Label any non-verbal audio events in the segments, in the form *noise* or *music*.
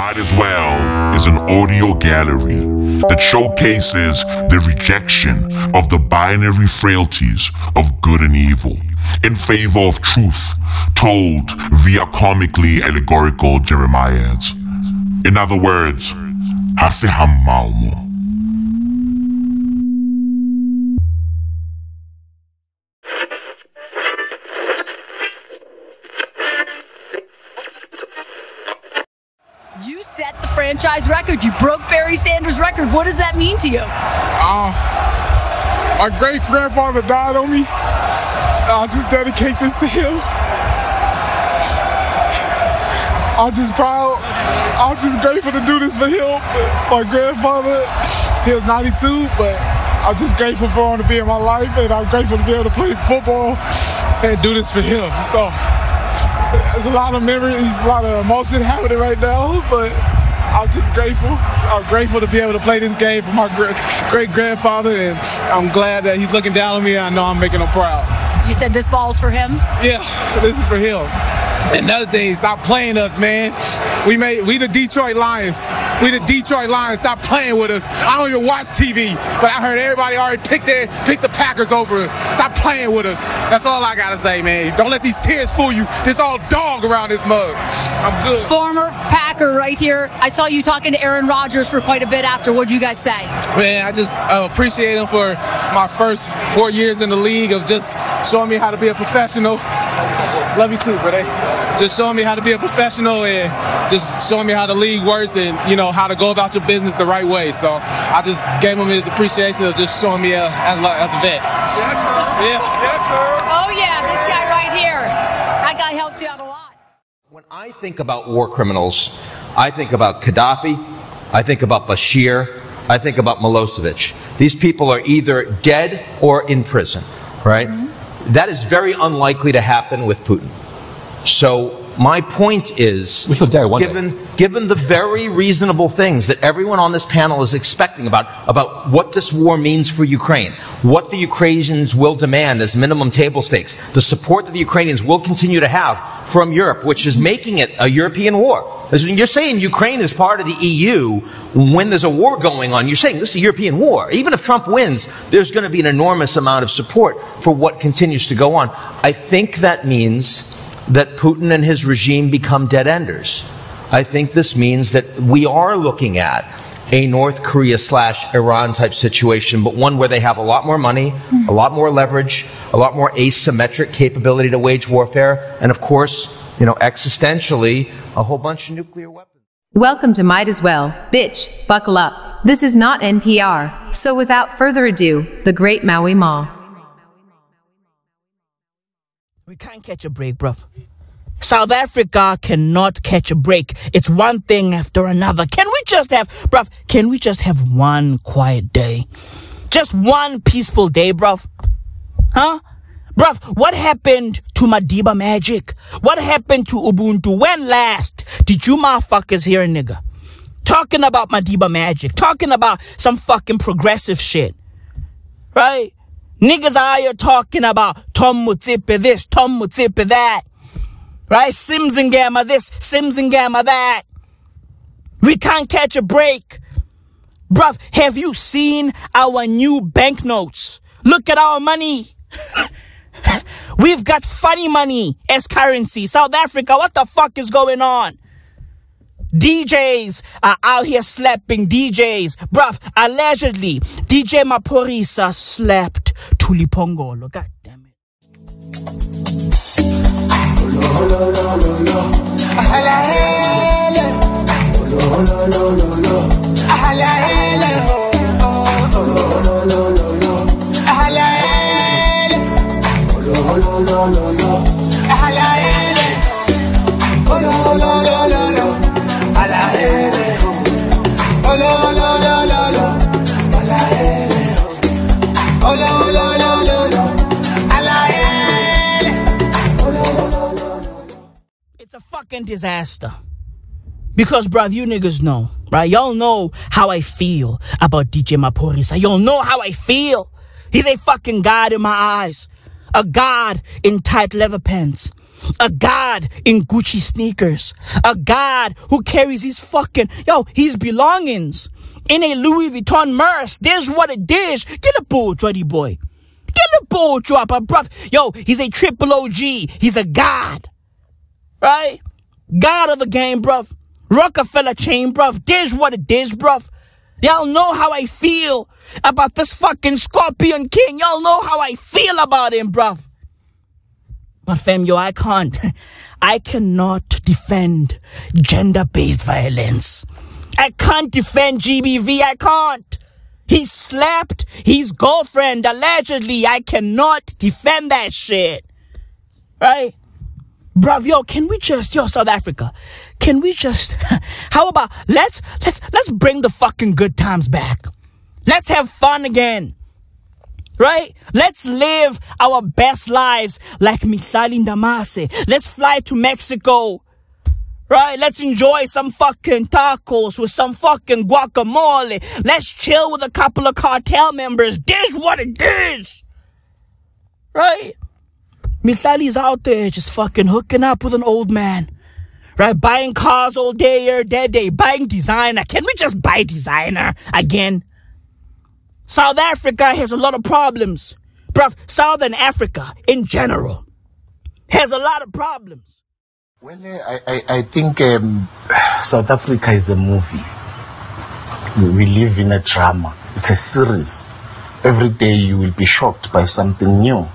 Might As Well is an audio gallery that showcases the rejection of the binary frailties of good and evil in favor of truth told via comically allegorical Jeremiads. In other words. You franchise record. You broke Barry Sanders' record. What does that mean to you? Uh, my great grandfather died on me. I'll just dedicate this to him. I'm just proud. I'm just grateful to do this for him. My grandfather, he was 92, but I'm just grateful for him to be in my life, and I'm grateful to be able to play football and do this for him. So there's a lot of memories, a lot of emotion happening right now, but I'm just grateful. I'm grateful to be able to play this game for my great grandfather, and I'm glad that he's looking down on me. I know I'm making him proud. You said this ball's for him? Yeah, this is for him. Another thing, stop playing us, man. We made we the Detroit Lions. We the Detroit Lions. Stop playing with us. I don't even watch TV, but I heard everybody already pick their pick the Packers over us. Stop playing with us. That's all I gotta say, man. Don't let these tears fool you. There's all dog around this mug. I'm good. Former Packer right here. I saw you talking to Aaron Rodgers for quite a bit after. What'd you guys say? Man, I just uh, appreciate him for my first four years in the league of just showing me how to be a professional. Love you too, brother. Just showing me how to be a professional and just showing me how the league works and you know how to go about your business the right way. So I just gave him his appreciation of just showing me uh, as as a vet. Yeah, yeah. Oh yeah, this guy right here. That guy helped you out a lot. When I think about war criminals, I think about Gaddafi, I think about Bashir, I think about Milosevic. These people are either dead or in prison, right? Mm-hmm. That is very unlikely to happen with Putin. So my point is, given, given the very reasonable things that everyone on this panel is expecting about, about what this war means for Ukraine, what the Ukrainians will demand as minimum table stakes, the support that the Ukrainians will continue to have from Europe, which is making it a European war. You're saying Ukraine is part of the EU when there's a war going on. You're saying this is a European war. Even if Trump wins, there's going to be an enormous amount of support for what continues to go on. I think that means that Putin and his regime become dead enders. I think this means that we are looking at a North Korea slash Iran type situation, but one where they have a lot more money, a lot more leverage, a lot more asymmetric capability to wage warfare, and of course, you know, existentially, a whole bunch of nuclear weapons. Welcome to Might As Well, bitch, buckle up. This is not NPR, so without further ado, the great Maui Maw. We can't catch a break, bruv. South Africa cannot catch a break. It's one thing after another. Can we just have, bruv, can we just have one quiet day? Just one peaceful day, bruv? Huh? Bruv, what happened to Madiba Magic? What happened to Ubuntu? When last did you motherfuckers hear a nigga? Talking about Madiba Magic, talking about some fucking progressive shit. Right? Niggas are here talking about Tom Motsepe this, Tom Motsepe that. Right? Simz Ngema this, Simz Ngema that. We can't catch a break. Bruv, have you seen our new banknotes? Look at our money. *laughs* We've got funny money as currency. South Africa, what the fuck is going on? DJs are out here slapping DJs. Bruv, allegedly, DJ Maphorisa slapped Thuli Phongolo. God damn it. Fucking disaster. Because, bruv, you niggas know, right? Y'all know how I feel about DJ Maphorisa. Y'all know how I feel. He's a fucking god in my eyes. A god in tight leather pants. A god in Gucci sneakers. A god who carries his fucking, yo, his belongings in a Louis Vuitton merce. There's what it is. Get a bull, Dreddy boy. Get a bull drop, bruv. Yo, he's a triple OG. He's a god. Right? God of the game, bruv. Rockefeller chain, bruv. This what it is, bruv. Y'all know how I feel about this fucking Scorpion King. Y'all know how I feel about him, bruv. But fam, yo, I can't. *laughs* I cannot defend gender-based violence. I can't defend GBV. I can't. He slapped his girlfriend allegedly. I cannot defend that shit. Right? Bruv, yo, can we just, yo, South Africa, can we just, *laughs* how about, let's, let's, let's bring the fucking good times back. Let's have fun again. Right? Let's live our best lives like Mihlali Ndamase. Let's fly to Mexico. Right? Let's enjoy some fucking tacos with some fucking guacamole. Let's chill with a couple of cartel members. This what it is. Right? Mihlali's out there just fucking hooking up with an old man. Right? Buying cars all day, every day, day. Buying designer. Can we just buy designer again? South Africa has a lot of problems. Bruv, Southern Africa in general has a lot of problems. Well, I, I, I think um, South Africa is a movie. We live in a drama. It's a series. Every day you will be shocked by something new.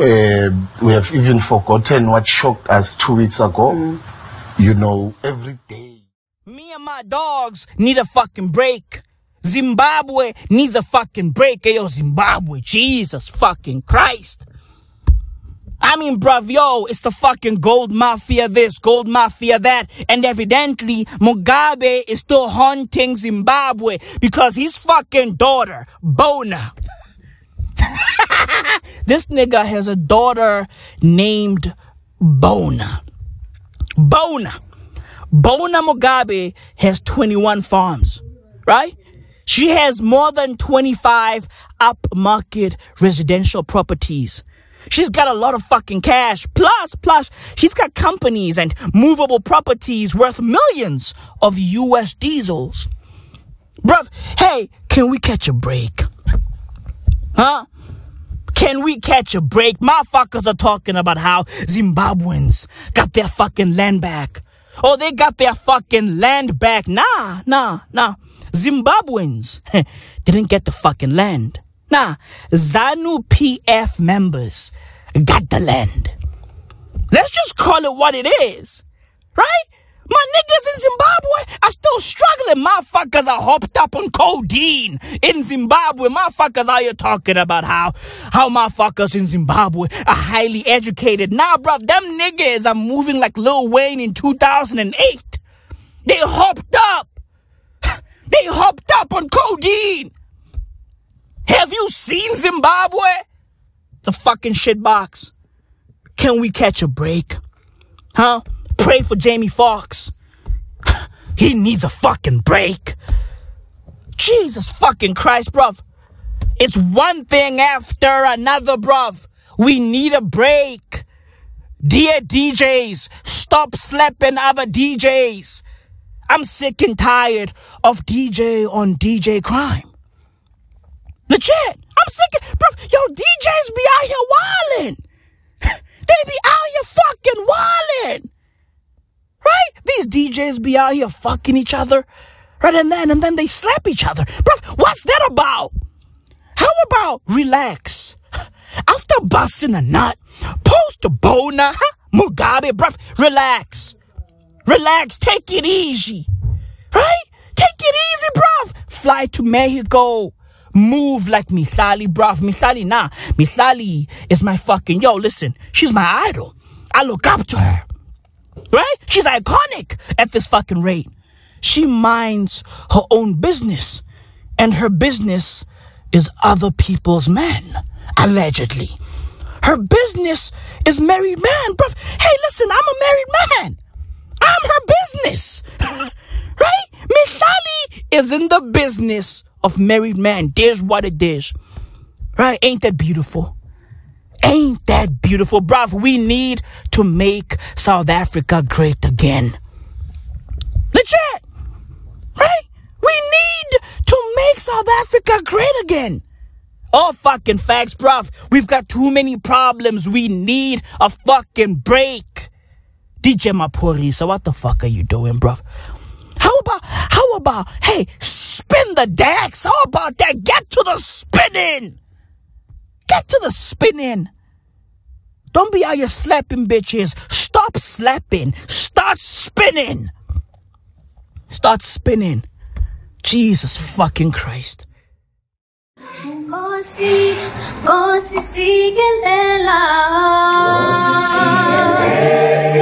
Uh, we have even forgotten what shocked us two weeks ago. Mm. You know, every day. Me and my dogs need a fucking break. Zimbabwe needs a fucking break. Yo, Zimbabwe. Jesus fucking Christ. I mean, bruv, yo, it's the fucking gold mafia this, gold mafia that. And evidently, Mugabe is still haunting Zimbabwe because his fucking daughter, Bona, *laughs* this nigga has a daughter named Bona. Bona. Bona Mugabe has 21 farms, right? She has more than 25 upmarket residential properties. She's got a lot of fucking cash. Plus, plus, she's got companies and movable properties worth millions of US diesels. Bruv, hey, can we catch a break? Huh? Can we catch a break? Motherfuckers are talking about how Zimbabweans got their fucking land back. Oh, they got their fucking land back. Nah, nah, nah. Zimbabweans *laughs* didn't get the fucking land. Nah, ZANU PF members got the land. Let's just call it what it is. Right? My niggas in Zimbabwe are still struggling. Motherfuckers are hopped up on codeine in Zimbabwe. Motherfuckers are you talking about how, how motherfuckers in Zimbabwe are highly educated. Nah, bro, them niggas are moving like Lil Wayne in 2008. They hopped up. *laughs* They hopped up on codeine. Have you seen Zimbabwe? It's a fucking shitbox. Can we catch a break? Huh? Pray for Jamie Foxx. He needs a fucking break. Jesus fucking Christ, bruv. It's one thing after another, bruv. We need a break. Dear DJs, stop slapping other DJs. I'm sick and tired of DJ on DJ crime. Legit. I'm sick bro, yo, DJs be out here wildin'. *laughs* they be out here fucking wildin'. Right? These DJs be out here fucking each other. Right? And then, and then they slap each other. Bro, what's that about? How about relax? *laughs* After busting a nut, post a boner, huh? Mugabe, bruv, relax. Relax, take it easy. Right? Take it easy, bruv. Fly to Mexico move like Mihlali, bruv. Mihlali, nah. Mihlali is my fucking, yo, listen, she's my idol. I look up to her. Right? She's iconic at this fucking rate. She minds her own business. And her business is other people's men, allegedly. Her business is married man, bruv. Hey, listen, I'm a married man. I'm her business. *laughs* right? Mihlali is in the business of married man. There's what it is. Right? Ain't that beautiful? Ain't that beautiful, bruv? We need to make South Africa great again. Legit. Right? We need to make South Africa great again. All fucking facts, bruv. We've got too many problems. We need a fucking break. DJ Maphorisa, what the fuck are you doing, bruv? How about, how about, hey, spin the decks? How about that? Get to the spinning. Get to the spinning. Don't be out here slapping bitches. Stop slapping. Start spinning. Start spinning. Jesus fucking Christ. Nkosi, Nkosi sikelela. Sikelela.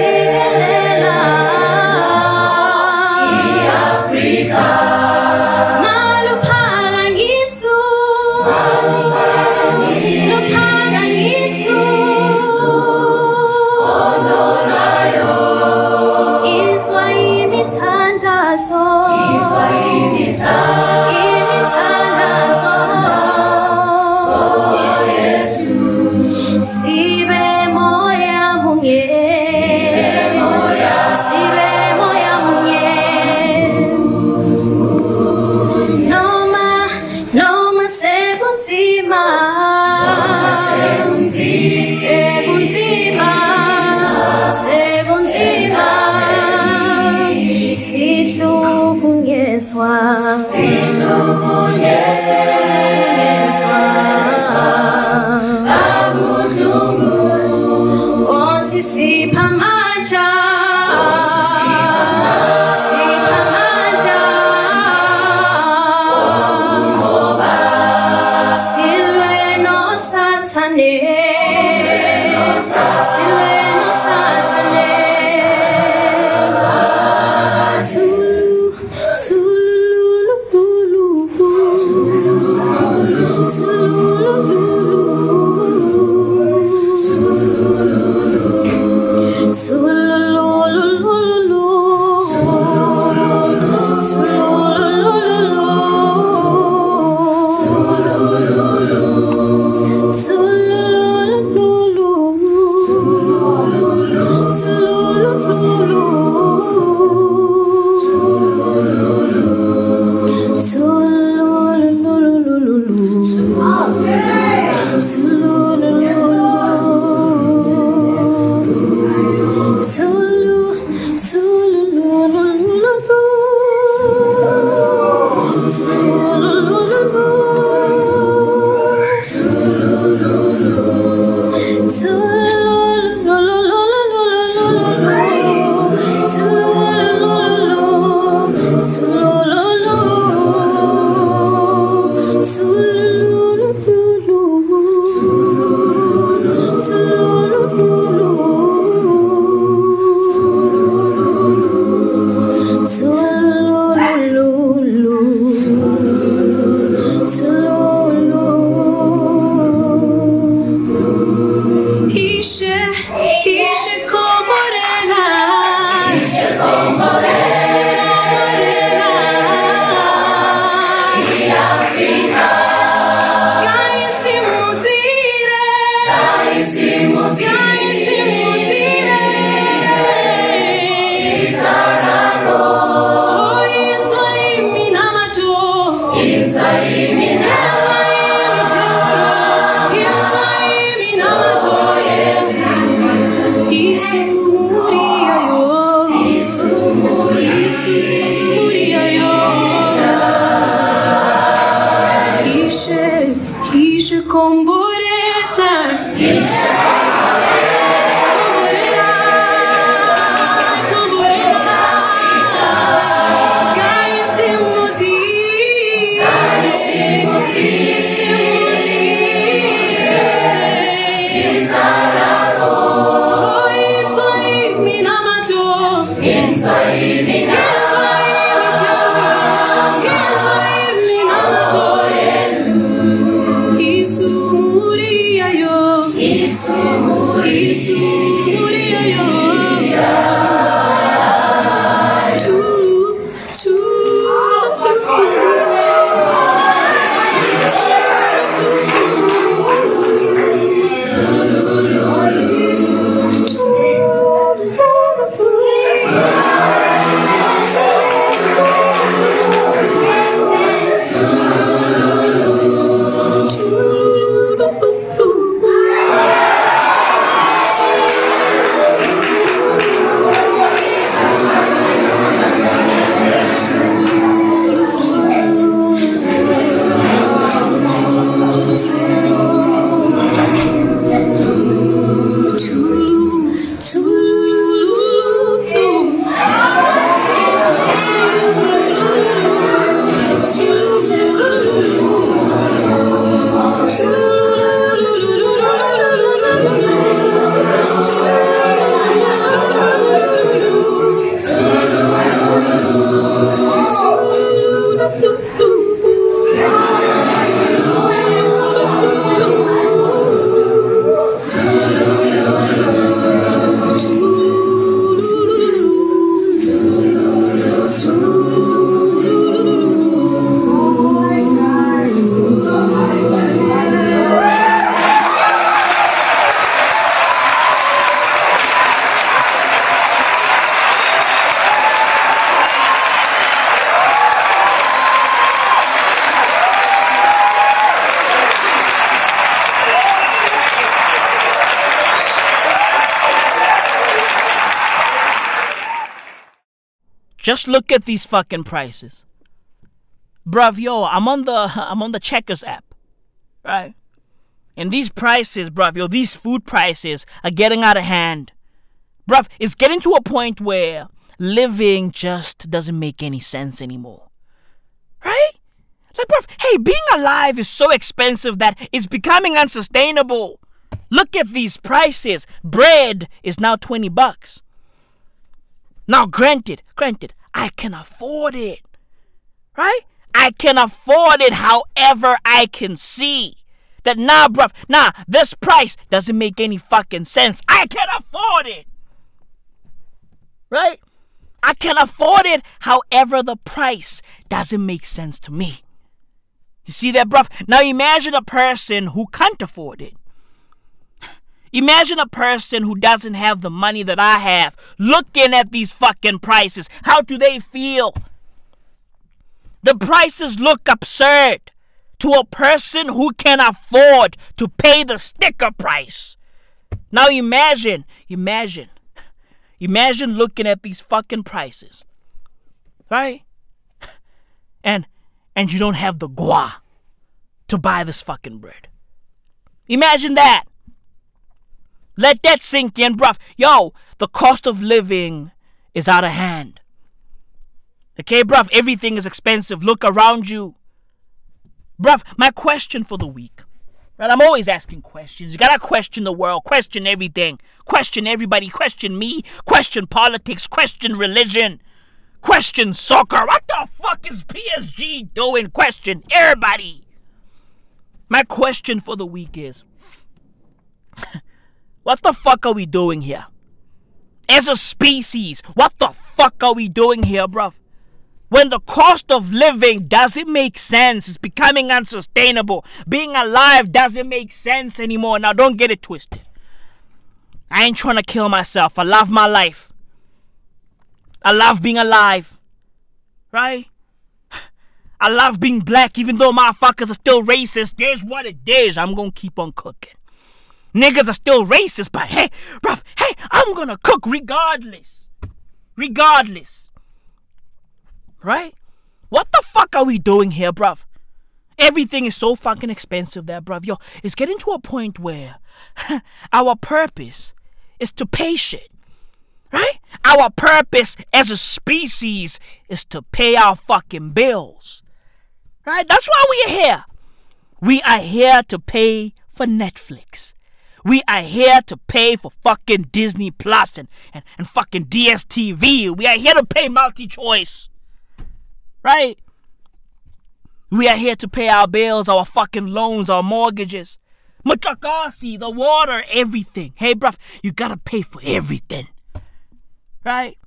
Just look at these fucking prices. Bruv, yo, I'm on the *laughs* I'm on the Checkers app. Right? And these prices, bruv, yo, these food prices are getting out of hand. Bruv, it's getting to a point where living just doesn't make any sense anymore. Right? Like, bruv, hey, being alive is so expensive that it's becoming unsustainable. Look at these prices. Bread is now 20 bucks. Now, granted, granted, I can afford it. Right? I can afford it however I can see. That nah, bruv, nah, this price doesn't make any fucking sense. I can afford it. Right? I can afford it however the price doesn't make sense to me. You see that, bruv? Now imagine a person who can't afford it. Imagine a person who doesn't have the money that I have looking at these fucking prices. How do they feel? The prices look absurd to a person who can afford to pay the sticker price. Now imagine, imagine, imagine looking at these fucking prices, right? And and you don't have the gua to buy this fucking bread. Imagine that. Let that sink in, bruv. Yo, the cost of living is out of hand. Okay, bruv, everything is expensive. Look around you. Bruv, my question for the week. Right, I'm always asking questions. You gotta question the world, question everything, question everybody, question me, question politics, question religion, question soccer. What the fuck is PSG doing? Question everybody. My question for the week is what the fuck are we doing here? As a species, what the fuck are we doing here, bruv? When the cost of living doesn't make sense, it's becoming unsustainable. Being alive doesn't make sense anymore. Now, don't get it twisted. I ain't trying to kill myself. I love my life. I love being alive. Right? *sighs* I love being black, even though motherfuckers are still racist. There's what it is. I'm gonna keep on cooking. Niggas are still racist, but hey, bruv, hey, I'm gonna cook regardless. Regardless. Right? What the fuck are we doing here, bruv? Everything is so fucking expensive there, bruv. Yo, it's getting to a point where *laughs* our purpose is to pay shit. Right? Our purpose as a species is to pay our fucking bills. Right? That's why we are here. We are here to pay for Netflix. We are here to pay for fucking Disney Plus and, and, and fucking DSTV. We are here to pay multi choice. Right? We are here to pay our bills, our fucking loans, our mortgages. Mutakasi, the water, everything. Hey, bruv, you gotta pay for everything. Right?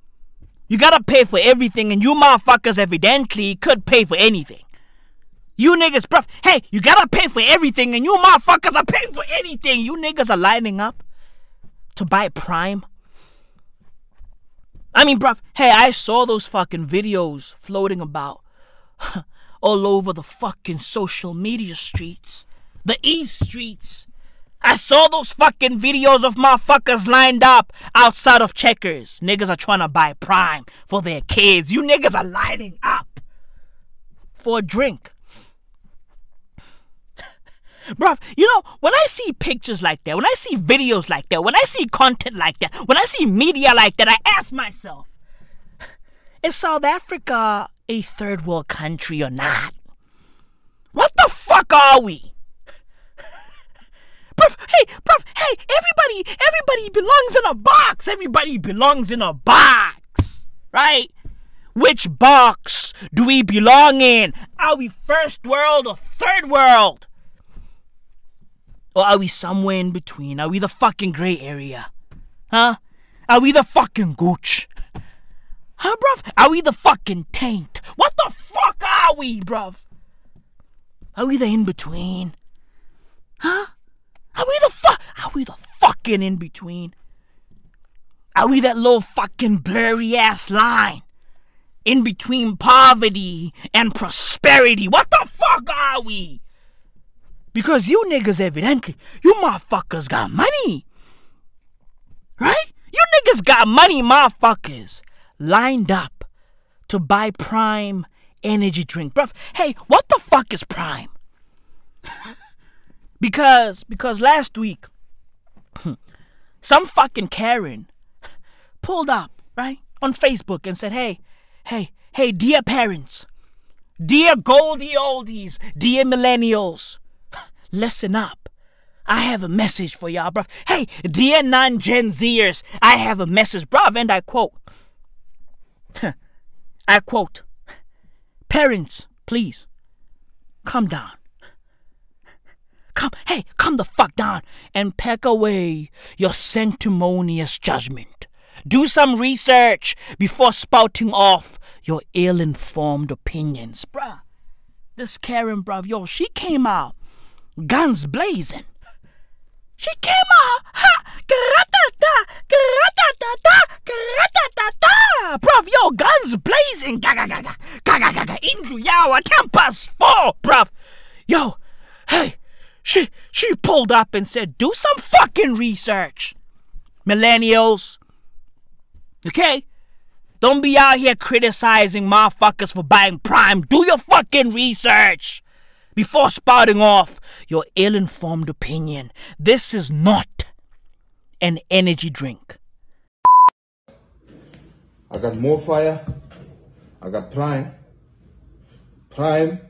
You gotta pay for everything, and you motherfuckers evidently could pay for anything. You niggas, bruv, hey, you gotta pay for everything, and you motherfuckers are paying for anything. You niggas are lining up to buy Prime. I mean, bruv, hey, I saw those fucking videos floating about *laughs* all over the fucking social media streets, the East streets. I saw those fucking videos of motherfuckers lined up outside of Checkers. Niggas are trying to buy Prime for their kids. You niggas are lining up for a drink. Bruv, you know, when I see pictures like that, when I see videos like that, when I see content like that, when I see media like that, I ask myself, is South Africa a third world country or not? What the fuck are we? *laughs* Bruv, hey, bruv, hey, everybody, everybody belongs in a box. Everybody belongs in a box, right? Which box do we belong in? Are we first world or third world? Or are we somewhere in between? Are we the fucking gray area? Huh? Are we the fucking gooch? Huh, bruv? Are we the fucking taint? What the fuck are we, bruv? Are we the in between? Huh? Are we the fuck? Are we the fucking in between? Are we that little fucking blurry ass line in between poverty and prosperity? What the fuck are we? Because you niggas evidently, you motherfuckers got money. Right? You niggas got money, motherfuckers, lined up to buy Prime energy drink. Bruv, hey, what the fuck is Prime? *laughs* because because last week *laughs* some fucking Karen *laughs* pulled up, right? On Facebook and said, "Hey, hey, hey, dear parents, dear Goldie oldies, dear millennials, listen up. I have a message for y'all, bruv. Hey, dear non Gen Zers, I have a message, bruv. And I quote, *laughs* I quote, Parents, please, come down. Come, hey, come the fuck down and pack away your sanctimonious judgment. Do some research before spouting off your ill informed opinions. Bruh, this Karen, bruv, yo, she came out guns blazing. She came out, bruv, yo, guns blazing, gaga, gaga, gaga, gaga, Indru Yawa, tempers full, bruv. Yo, hey, she, she pulled up and said, do some fucking research. Millennials, okay? Don't be out here criticizing motherfuckers for buying Prime. Do your fucking research before spouting off your ill informed opinion. This is not an energy drink. I got MoFaya. I got Prime. Prime,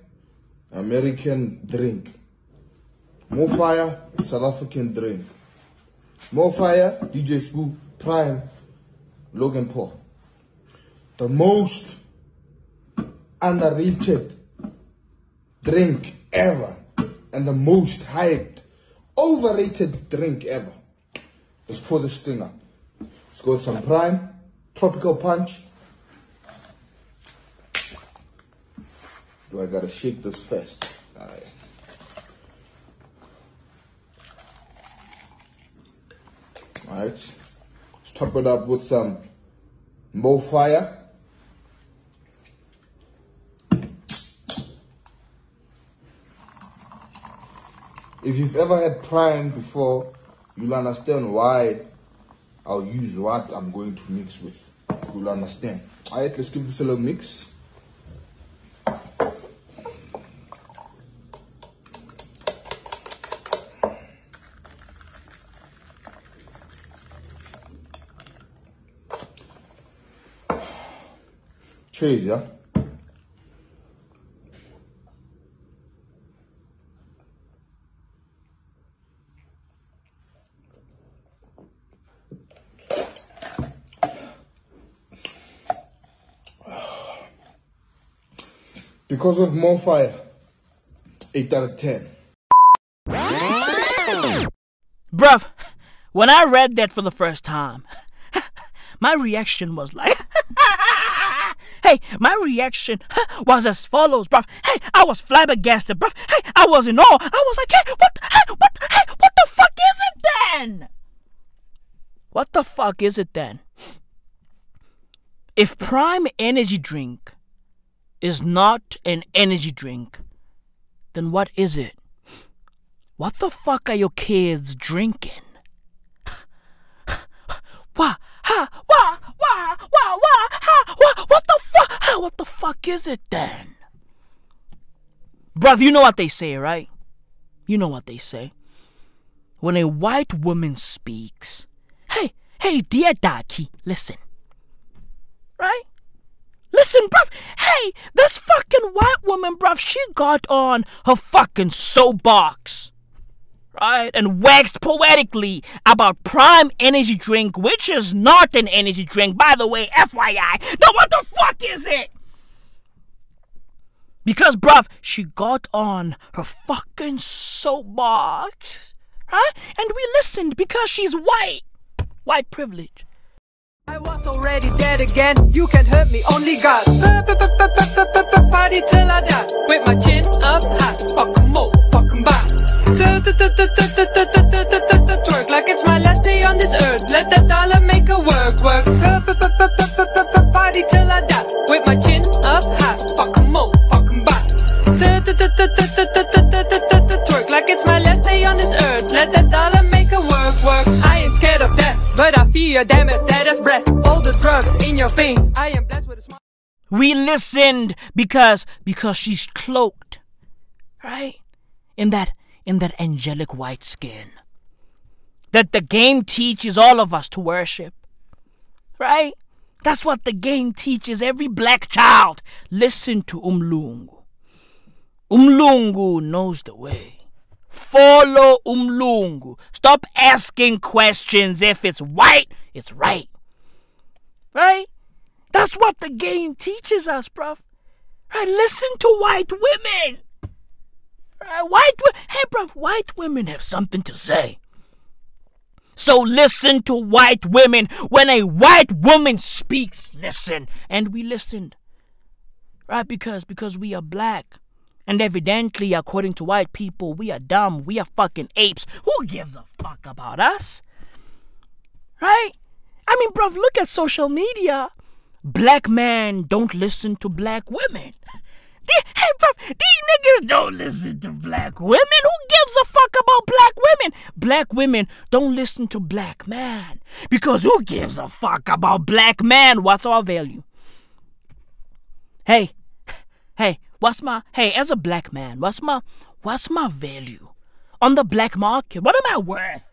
American drink. MoFaya, South African drink. MoFaya, DJ Sbu, Prime, Logan Paul. The most underrated drink ever and the most hyped, overrated drink ever. Let's pour this thing up. Let's go with some Prime, Tropical Punch. Do I gotta shake this first? Alright. Alright. Let's top it up with some MoFaya. If you've ever had Prime before, you'll understand why I'll use what I'm going to mix with. You'll understand. Alright, let's give this a little mix. Cheers, yeah? Because of MoFaya, 8 out of 10. Bruv, when I read that for the first time, *laughs* my reaction was like, *laughs* hey, my reaction *laughs* was as follows, bruv. Hey, I was flabbergasted, bruv. Hey, I was in awe. I was like, hey, what, hey, what, hey, what the fuck is it then? What the fuck is it then? If Prime Energy Drink is not an energy drink, then what is it? What the fuck are your kids drinking? Wah, ha, wah, wah, wah, wah, ha, wah, what the fuck? Ha, what the fuck is it then? Bruv, you know what they say, right? You know what they say. When a white woman speaks, hey, hey, dear Daki, listen. Right? Listen, bruv. Hey, this fucking white woman, bruv, she got on her fucking soapbox. Right? And waxed poetically about Prime Energy Drink, which is not an energy drink, by the way, FYI. Now, what the fuck is it? Because, bruv, she got on her fucking soapbox. Right? And we listened because she's white. White privilege. I was already dead again. You can't hurt me, only God. Party till I die. With my chin up high. Fuck 'em all, fuck 'em back. Twerk like it's my last day on this earth. Let that dollar make a work, work. Party till I die. With my chin up high. Fuck 'em all, fuck 'em back. Twerk like it's my last day on this earth. Let that dollar fear damn as breath. All the drugs in your veins. I am blessed with a smile. We listened because because she's cloaked, right? In that in that angelic white skin. That the game teaches all of us to worship. Right? That's what the game teaches every black child. Listen to Umlungu. Umlungu knows the way. Follow Umlungu. Stop asking questions. If it's white, it's right. Right? That's what the game teaches us, bruv. Right? Listen to white women. Right? White Hey, bruv, white women have something to say. So listen to white women. When a white woman speaks, listen. And we listened. Right? Because because we are black. And evidently, according to white people, we are dumb. We are fucking apes. Who gives a fuck about us? Right? I mean, bruv, look at social media. Black men don't listen to black women. *laughs* Hey, bruv, these niggas don't listen to black women. Who gives a fuck about black women? Black women don't listen to black man. Because who gives a fuck about black man? What's our value? Hey, *laughs* hey, what's my hey as a black man? What's my what's my value on the black market? What am I worth,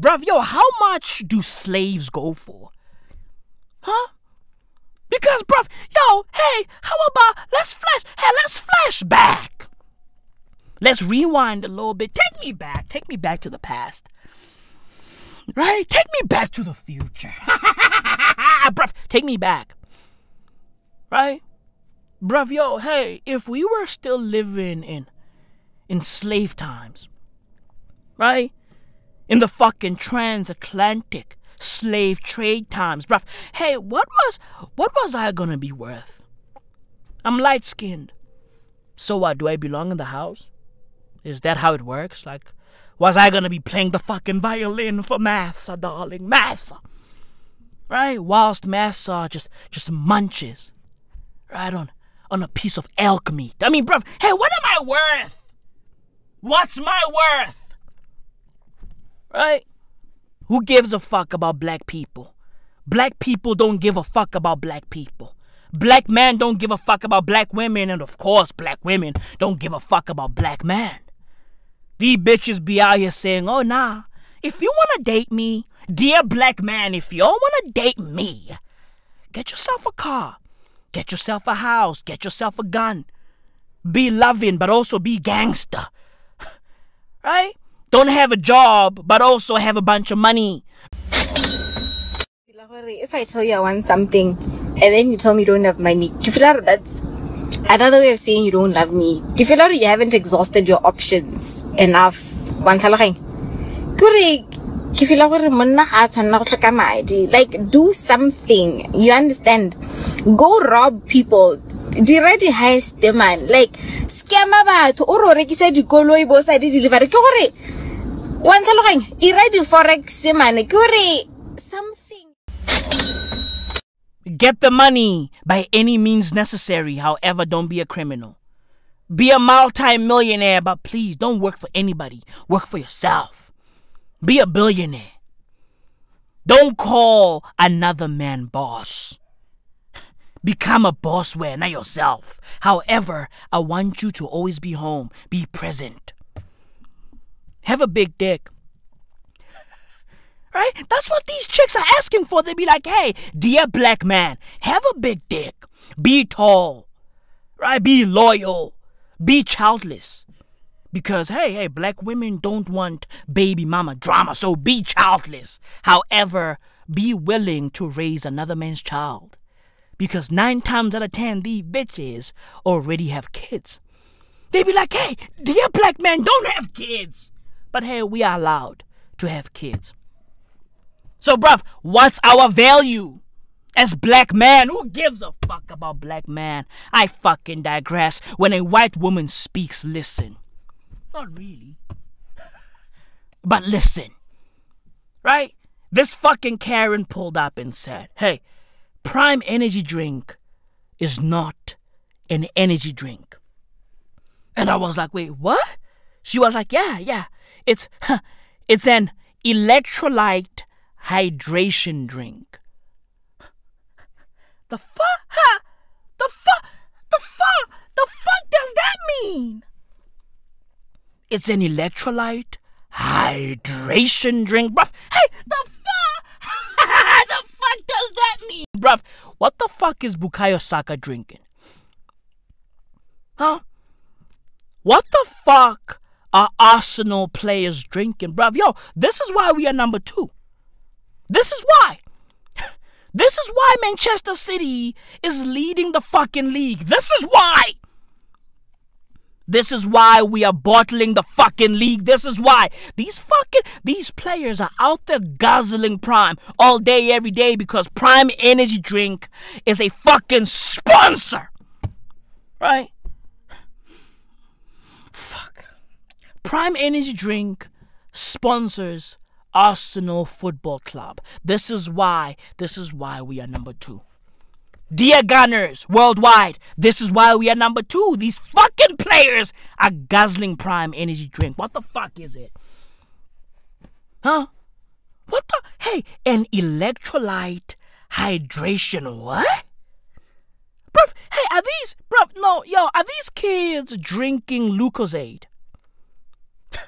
bruv? Yo, how much do slaves go for? Huh? Because, bruv, yo, hey, how about let's flash? Hey, let's flash back. Let's rewind a little bit. Take me back. Take me back to the past. Right? Take me back to the future. *laughs* bruv, take me back. Right? Bruv, yo, hey, if we were still living in in slave times, right? In the fucking transatlantic slave trade times, bruv. Hey, what was what was I gonna be worth? I'm light skinned. So what, do I belong in the house? Is that how it works? Like, was I gonna be playing the fucking violin for Massa, darling? Massa! Right? Whilst Massa just just munches. Right on on a piece of elk meat. I mean, bruv, hey, what am I worth? What's my worth? Right? Who gives a fuck about black people? Black people don't give a fuck about black people. Black men don't give a fuck about black women, and of course, black women don't give a fuck about black men. These bitches be out here saying, oh nah, if you wanna date me, dear black man, if you wanna date me, get yourself a car, get yourself a house, get yourself a gun. Be loving, but also be gangster. *laughs* Right? Don't have a job, but also have a bunch of money. If I tell you I want something and then you tell me you don't have money, you feel like that's another way of saying you don't love me? You feel you haven't exhausted your options enough? Kore, ke feel like monna ga a tshwanela go tlhoka madi. Like, do something. You understand? Go rob people. dira di-heist man like scama batho o re o rekisa dikoloi bo sa di delivery ke gore wa ntlhaloganya ira di-forex mane ke gore something Get the money by any means necessary. However, don't be a criminal. Be a multi-millionaire, but please don't work for anybody. Work for yourself. Be a billionaire. Don't call another man boss. Become a boss where not yourself. However, I want you to always be home. Be present. Have a big dick. Right? That's what these chicks are asking for. They be like, hey, dear black man, have a big dick. Be tall. Right? Be loyal. Be childless. Because, hey, hey, black women don't want baby mama drama, so be childless. However, be willing to raise another man's child. Because nine times out of ten, these bitches already have kids. They be like, hey, dear black men don't have kids. But hey, we are allowed to have kids. So, bruv, what's our value? As black man, who gives a fuck about black man? I fucking digress. When a white woman speaks, listen. Not really. *laughs* but listen, right? This fucking Karen pulled up and said, hey, Prime Energy Drink is not an energy drink. And I was like, wait, what? She was like, yeah, yeah. It's, huh, *laughs* it's an electrolyte hydration drink. The fuck? Huh? *laughs* The fuck? The fuck? The fuck does that mean? It's an electrolyte hydration drink, bruv. Hey, the fuck? *laughs* the fuck does that mean, bruv? What the fuck is Bukayo Saka drinking? Huh? What the fuck are Arsenal players drinking, bruv? Yo, this is why we are number two. This is why. *laughs* This is why Manchester City is leading the fucking league. This is why. This is why we are bottling the fucking league. This is why these fucking these players are out there guzzling Prime all day every day because Prime Energy Drink is a fucking sponsor. Right? Fuck. Prime Energy Drink sponsors Arsenal Football Club. This is why, this is why we are number 2. Dear Gunners worldwide, this is why we are number two. These fucking players are guzzling prime energy drink. What the fuck is it? Huh? What the? Hey, an electrolyte hydration. What? Bruv, hey, are these, bruv, no, yo, are these kids drinking Lucozade? *laughs*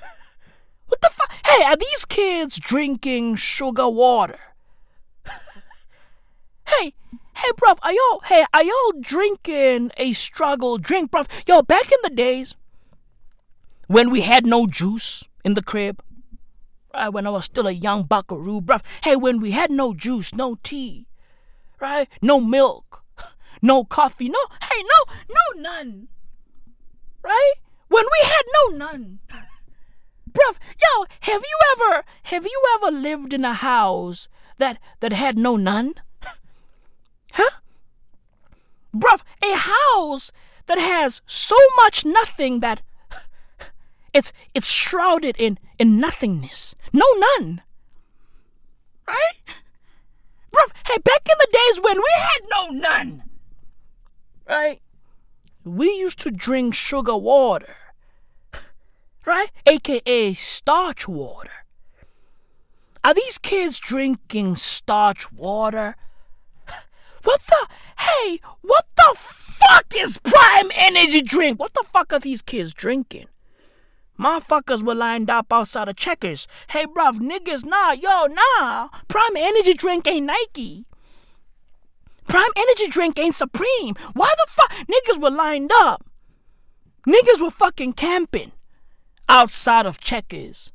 what the fuck? Hey, are these kids drinking sugar water? Hey, Hey, bruv, are y'all, hey, are y'all drinking a struggle drink, bruv? Yo, back in the days when we had no juice in the crib, right, when I was still a young buckaroo, bruv, hey, when we had no juice, no tea, right, no milk, *laughs* no coffee, no, hey, no, no none, right? When we had no none. Bruv, yo, have you ever, have you ever lived in a house that, that had no none? Bruv, a house that has so much nothing that *sighs* it's it's shrouded in in nothingness. No none. Right? Bruv, hey, back in the days when we had no none. Right? We used to drink sugar water. *sighs* Right? AKA starch water. Are these kids drinking starch water? What the? Hey, what the fuck is Prime Energy Drink? What the fuck are these kids drinking? Motherfuckers were lined up outside of Checkers. Hey, bruv, niggas, nah, yo, nah. Prime Energy Drink ain't Nike. Prime Energy Drink ain't Supreme. Why the fuck? Niggas were lined up. Niggas were fucking camping outside of Checkers.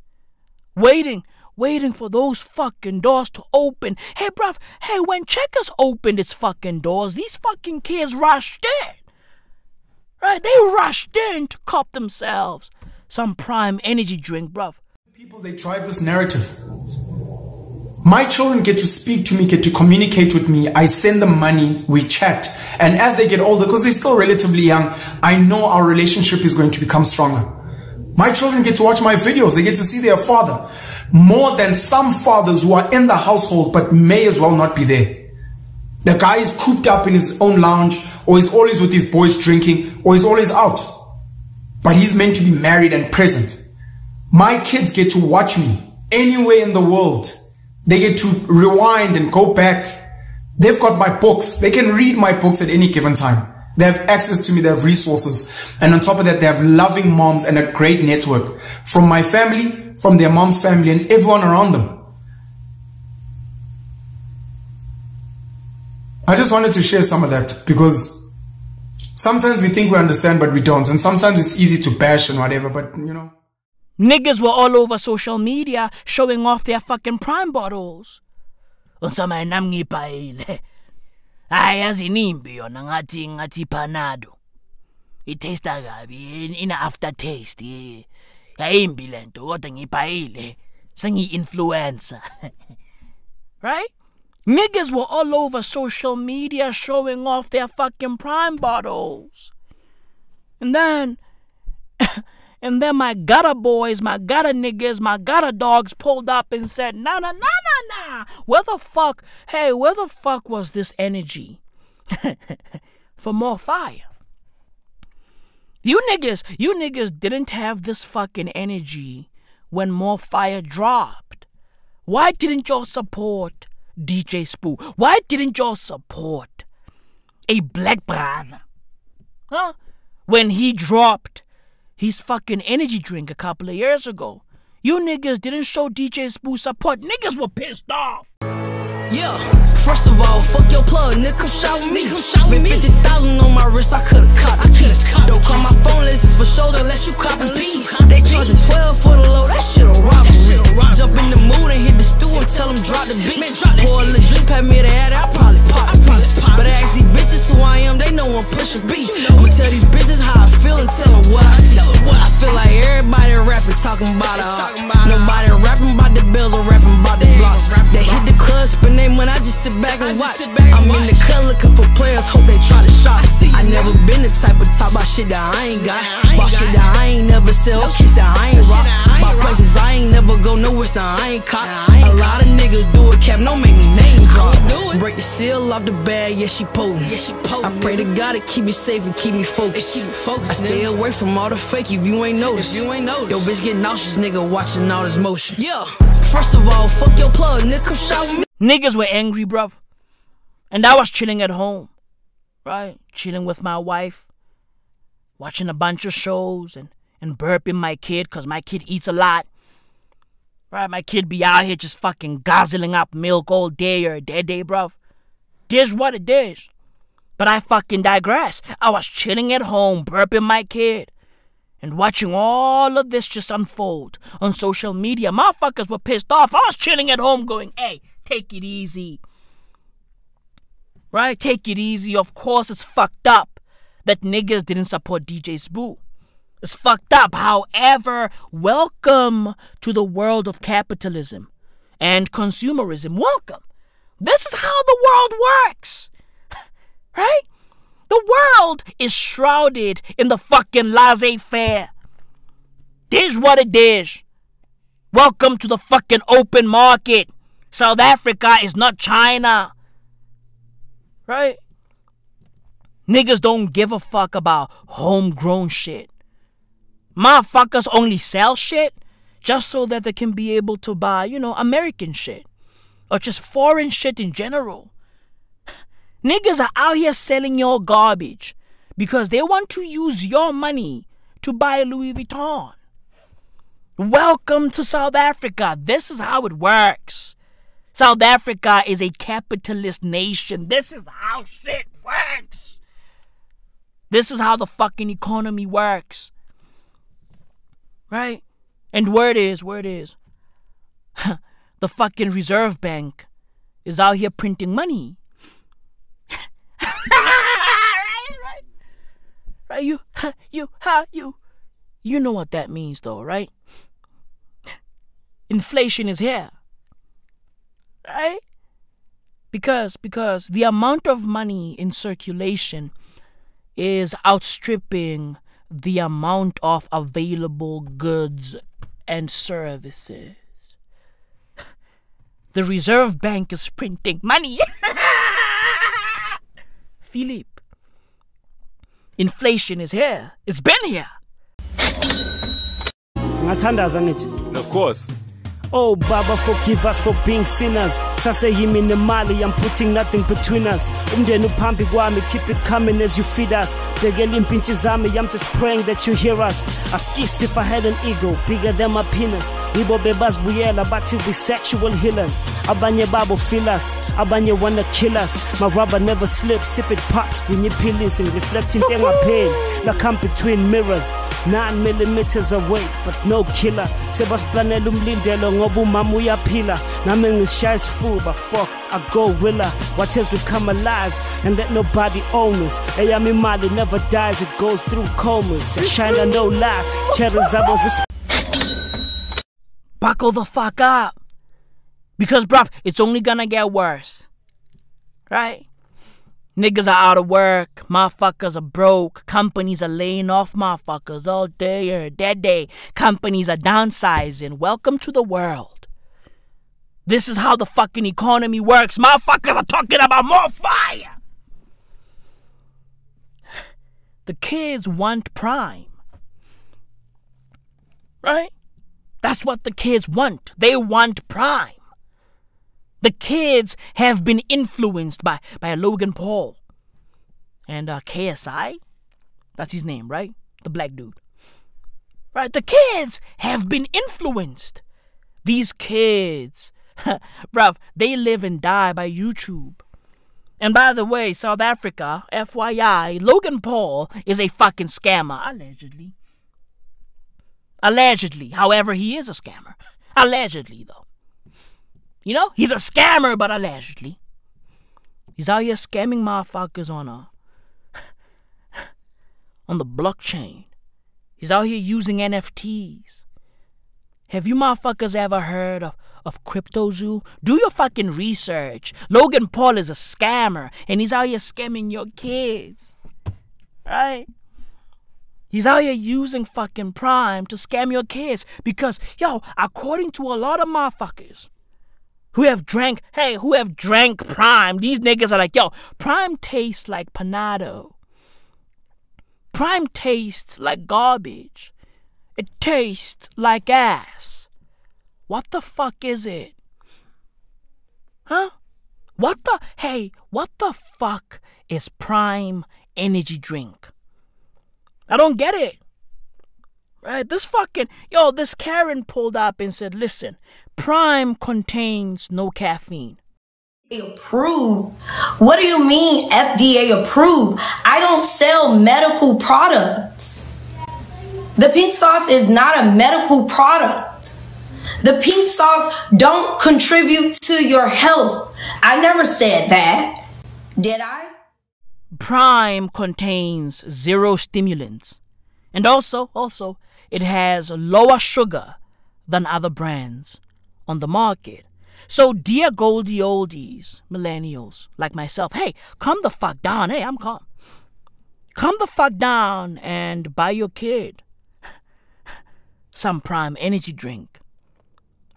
Waiting, waiting for those fucking doors to open. Hey, bruv, hey, when Checkers opened its fucking doors, these fucking kids rushed in. Right? They rushed in to cop themselves some prime energy drink, bruv. People, they drive this narrative. My children get to speak to me, get to communicate with me. I send them money, we chat. And as they get older, because they're still relatively young, I know our relationship is going to become stronger. My children get to watch my videos. They get to see their father more than some fathers who are in the household but may as well not be there. The guy is cooped up in his own lounge or he's always with his boys drinking or he's always out. But he's meant to be married and present. My kids get to watch me anywhere in the world. They get to rewind and go back. They've got my books. They can read my books at any given time. They have access to me. They have resources. And on top of that, they have loving moms and a great network from my family, from their mom's family and everyone around them. I just wanted to share some of that because sometimes we think we understand, but we don't. And sometimes it's easy to bash and whatever, but you know. Niggas were all over social media showing off their fucking prime bottles. Unsama nam ngipayile. Ayazi nimbi yona ngathi ngathi panado. Itesta kabi ina aftertaste. Yayimbi lento kodwa ngipayile. Sengi-influencer. *laughs* right? Niggas were all over social media showing off their fucking prime bottles. And then *laughs* And then my gutter boys, my gutter niggas, my gutter dogs pulled up and said, nah, nah, nah, nah, nah. Where the fuck, hey, where the fuck was this energy *laughs* for MoFaya? You niggas, you niggas didn't have this fucking energy when MoFaya dropped. Why didn't y'all support DJ Sbu? Why didn't y'all support a black brother? Huh? When he dropped his fucking energy drink a couple of years ago. You niggas didn't show DJ Sbu support. Niggas were pissed off. Yeah, first of all, fuck your plug, nigga, come shout with me. Spent 50,000 on my wrist, I could've caught a key. Don't call my phone, this is for shoulder, unless you cop and piece. They charging 12 for the low, that shit a robbery. Jump in the mood and hit the stew and tell them drop the beat. Pour a little drink, pat me the head, I probably pop a piece. But I ask these bitches who I am, they know I'm pushing beat. I'ma tell these bitches how I feel and tell them what I see. I feel like everybody rapping, talking about a. Nobody rapping about the bills or rapping about the blocks. They hit the club, spend their money, I just sit back and watch. I'm in the cut looking for players, hope they try to shop. I never been the type of talk about shit that I ain't got. About shit that I ain't never sell, kiss that I ain't rock. About places I ain't never go, nowhere that I ain't caught. A lot of niggas do it, cap, no make me name drop. Break the seal off the bag, yeah she potent. I pray to God to keep me safe and keep me focused. I stay away from all the fake if you ain't noticed. Yo bitch get nauseous, nigga watching all this motion. Yeah, first of all, fuck your plug, nigga, come shout with me. Niggas were angry, bruv. And I was chilling at home, right? Chilling with my wife, watching a bunch of shows and, and burping my kid because my kid eats a lot. Right? My kid be out here just fucking guzzling up milk all day or dead day, bruv. This what it is. But I fucking digress. I was chilling at home, burping my kid, and watching all of this just unfold on social media. Motherfuckers were pissed off. I was chilling at home going, hey, take it easy. Right? Take it easy. Of course, it's fucked up that niggas didn't support DJ Sbu. It's fucked up. However, welcome to the world of capitalism and consumerism. Welcome. This is how the world works. *laughs* Right? The world is shrouded in the fucking laissez faire. This what it is. Welcome to the fucking open market. South Africa is not China. Right? Niggas don't give a fuck about homegrown shit. Motherfuckers only sell shit just so that they can be able to buy, you know, American shit. Or just foreign shit in general. *laughs* Niggas are out here selling your garbage because they want to use your money to buy Louis Vuitton. Welcome to South Africa. This is how it works. South Africa is a capitalist nation. This is how shit works. This is how the fucking economy works. Right? And where it is, where it is, *laughs* the fucking Reserve Bank is out here printing money. *laughs* right? You, *laughs* you, ha, you. You know what that means, though, right? Inflation is here, right? Because because the amount of money in circulation is outstripping the amount of available goods and services. The Reserve Bank is printing money. *laughs* Philip, inflation is here. It's been here. ngathandaza ngithi Of course. Oh Baba forgive us for being sinners. Saseyimi nemali I'm putting nothing between us. Umndeni uphambi kwami keep it coming as you feed us. Impintshi zami I'm just praying that you hear us. Askisi if I had an ego bigger than my penis. Yibo bebazibuyela to be sexual healers. Abanye babo feel us abanye wanna kill us. My rubber never slips if it pops kunyiphilisi ngireflect into engapheli like I'm between mirrors 9 millimeters away but no killer. Sebas sebasiplanela umlindelo ngoba umama uyaphila nami ngisishaya isifuba watch as we come alive and let nobody own us eyami imali never dies it goes through comas no lie zabo Buckle the fuck up. Because, bruv, it's only gonna get worse. Right? Niggas are out of work. Motherfuckers are broke. Companies are laying off motherfuckers all day or dead day. Companies are downsizing. Welcome to the world. This is how the fucking economy works. Motherfuckers are talking about MoFaya. The kids want prime. Right? That's what the kids want. They want prime. The kids have been influenced by, by Logan Paul and uh, KSI. That's his name, right? The black dude. Right? The kids have been influenced. These kids, *laughs* bruv, they live and die by YouTube. And by the way, South Africa, FYI, Logan Paul is a fucking scammer, allegedly. Allegedly. However, he is a scammer. *laughs* Allegedly, though. You know, he's a scammer, but allegedly. He's out here scamming motherfuckers on uh, a *laughs* on the blockchain. He's out here using NFTs. Have you motherfuckers ever heard of, of CryptoZoo? Do your fucking research. Logan Paul is a scammer and he's out here scamming your kids. Right? He's out here using fucking Prime to scam your kids because, yo, according to a lot of motherfuckers who have drank, hey, who have drank Prime, these niggas are like, yo, Prime tastes like Panado. Prime tastes like garbage. It tastes like ass. What the fuck is it? Huh? What the hey, what the fuck is Prime energy drink? I don't get it. Right? This fucking yo, this Karen pulled up and said, listen, Prime contains no caffeine. approved. What do you mean FDA approved? I don't sell medical products. The pink sauce is not a medical product. The pink sauce don't contribute to your health. I never said that. Did I? Prime contains zero stimulants. And also, also, it has lower sugar than other brands on the market. So, dear Goldie Oldies, millennials like myself, hey, come the fuck down. Hey, I'm calm. Come the fuck down and buy your kid *laughs* some prime energy drink.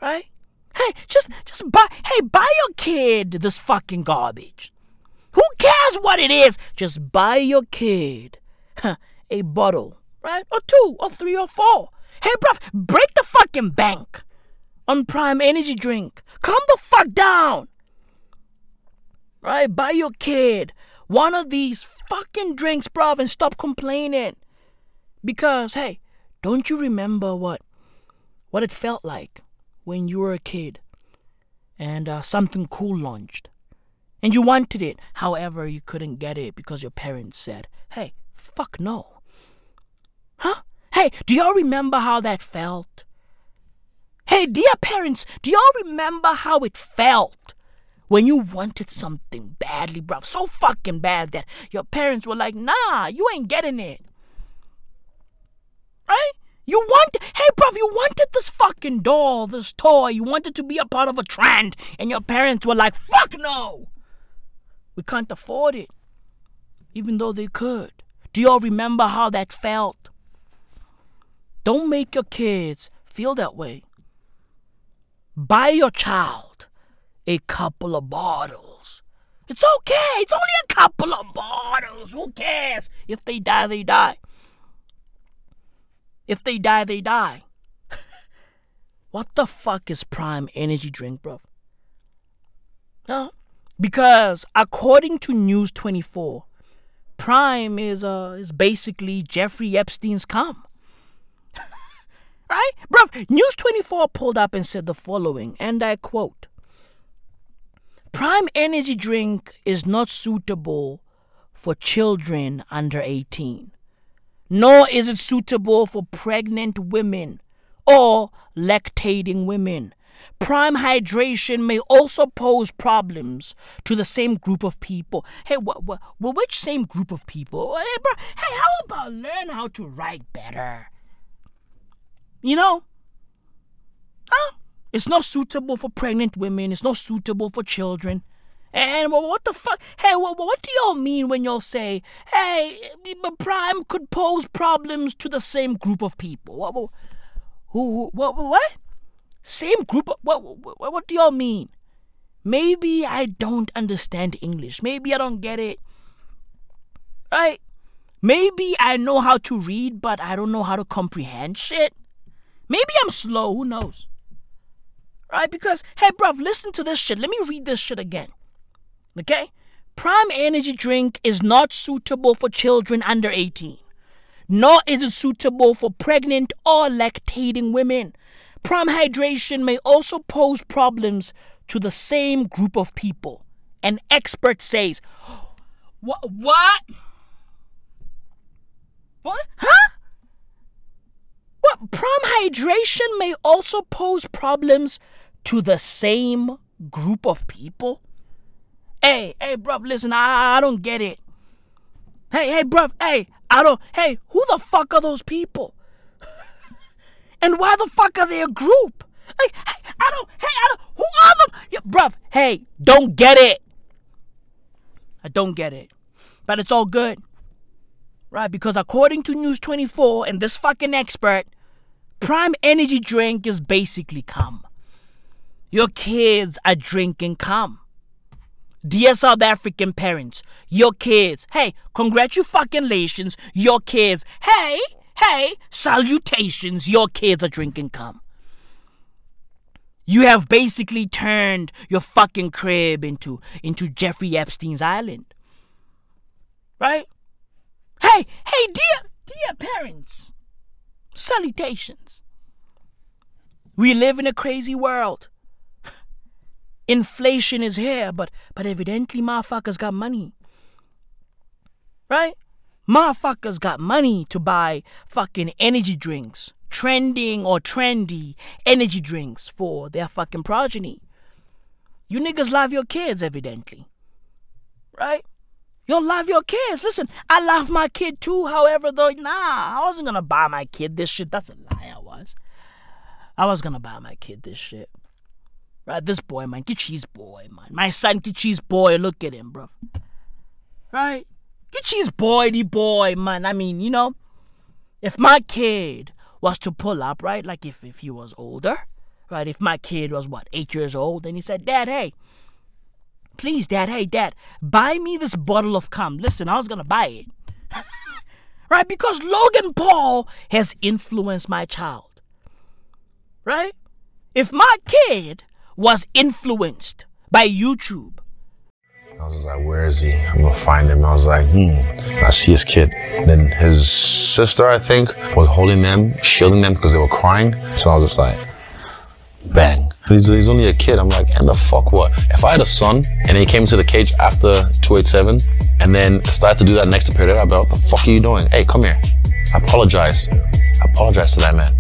Right? Hey, just just buy hey, buy your kid this fucking garbage. Who cares what it is? Just buy your kid *laughs* a bottle, right? Or two, or three, or four. Hey, bruv, break the fucking bank on Prime Energy Drink. Calm the fuck down. Right? Buy your kid one of these fucking drinks, bruv, and stop complaining. Because, hey, don't you remember what what it felt like when you were a kid and uh, something cool launched? And you wanted it, however, you couldn't get it because your parents said, hey, fuck no. Huh? Hey, do y'all remember how that felt? Hey, dear parents, do y'all remember how it felt when you wanted something badly, bruv? So fucking bad that your parents were like, nah, you ain't getting it. Right? You want, hey, bruv, you wanted this fucking doll, this toy. You wanted to be a part of a trend, and your parents were like, fuck no. We can't afford it, even though they could. Do y'all remember how that felt? Don't make your kids feel that way. Buy your child a couple of bottles. It's okay. It's only a couple of bottles. Who cares? If they die, they die. If they die, they die. *laughs* what the fuck is prime energy drink, bro? Huh? Because according to News 24, Prime is uh is basically Jeffrey Epstein's cum. Right? Bruv, News 24 pulled up and said the following, and I quote Prime energy drink is not suitable for children under 18, nor is it suitable for pregnant women or lactating women. Prime hydration may also pose problems to the same group of people. Hey, wh- wh- well, which same group of people? Hey, bro, hey, how about learn how to write better? You know? Huh? It's not suitable for pregnant women. It's not suitable for children. And what the fuck? Hey, what, what do y'all mean when y'all say, hey, Prime could pose problems to the same group of people? What, what, who, what, what? Same group of, what, what, what do y'all mean? Maybe I don't understand English. Maybe I don't get it. Right? Maybe I know how to read, but I don't know how to comprehend shit. Maybe I'm slow. Who knows? Right? Because, hey, bruv, listen to this shit. Let me read this shit again. Okay? Prime energy drink is not suitable for children under 18, nor is it suitable for pregnant or lactating women. Prime hydration may also pose problems to the same group of people. An expert says, What? What? What? Huh? Prime hydration may also pose problems to the same group of people? Hey, hey, bruv, listen, I, I don't get it. Hey, hey, bruv, hey, I don't, hey, who the fuck are those people? *laughs* and why the fuck are they a group? Hey, hey, I don't, hey, I don't, who are them? Yeah, bruv, hey, don't get it. I don't get it. But it's all good. Right? Because according to News 24 and this fucking expert, Prime Energy Drink is basically cum. Your kids are drinking cum. Dear South African parents, your kids, hey, congratulations, your kids, hey, hey, salutations, your kids are drinking cum. You have basically turned your fucking crib into into Jeffrey Epstein's island. Right? Hey, hey, dear, dear parents, salutations. We live in a crazy world. *laughs* Inflation is here, but but evidently motherfuckers got money. Right? Motherfuckers got money to buy fucking energy drinks, trending or trendy energy drinks for their fucking progeny. You niggas love your kids, evidently. Right? You'll love your kids. Listen, I love my kid too, however, though, nah, I wasn't gonna buy my kid this shit. That's a lie, I was. I was gonna buy my kid this shit. Right, this boy, man, cheese boy, man. My son, cheese boy. Look at him, bro. Right, cheese boy, the boy, man. I mean, you know, if my kid was to pull up, right, like if if he was older, right, if my kid was what eight years old, and he said, Dad, hey, please, Dad, hey, Dad, buy me this bottle of cum. Listen, I was gonna buy it. *laughs* right, because Logan Paul has influenced my child. Right? If my kid was influenced by YouTube. I was like, where is he? I'm gonna find him. I was like, hmm. I see his kid. And then his sister, I think, was holding them, shielding them because they were crying. So I was just like, bang. He's, he's only a kid. I'm like, and the fuck what? If I had a son and he came to the cage after 287 and then started to do that next to period, I'd be like, what the fuck are you doing? Hey, come here. I apologize. I apologize to that man.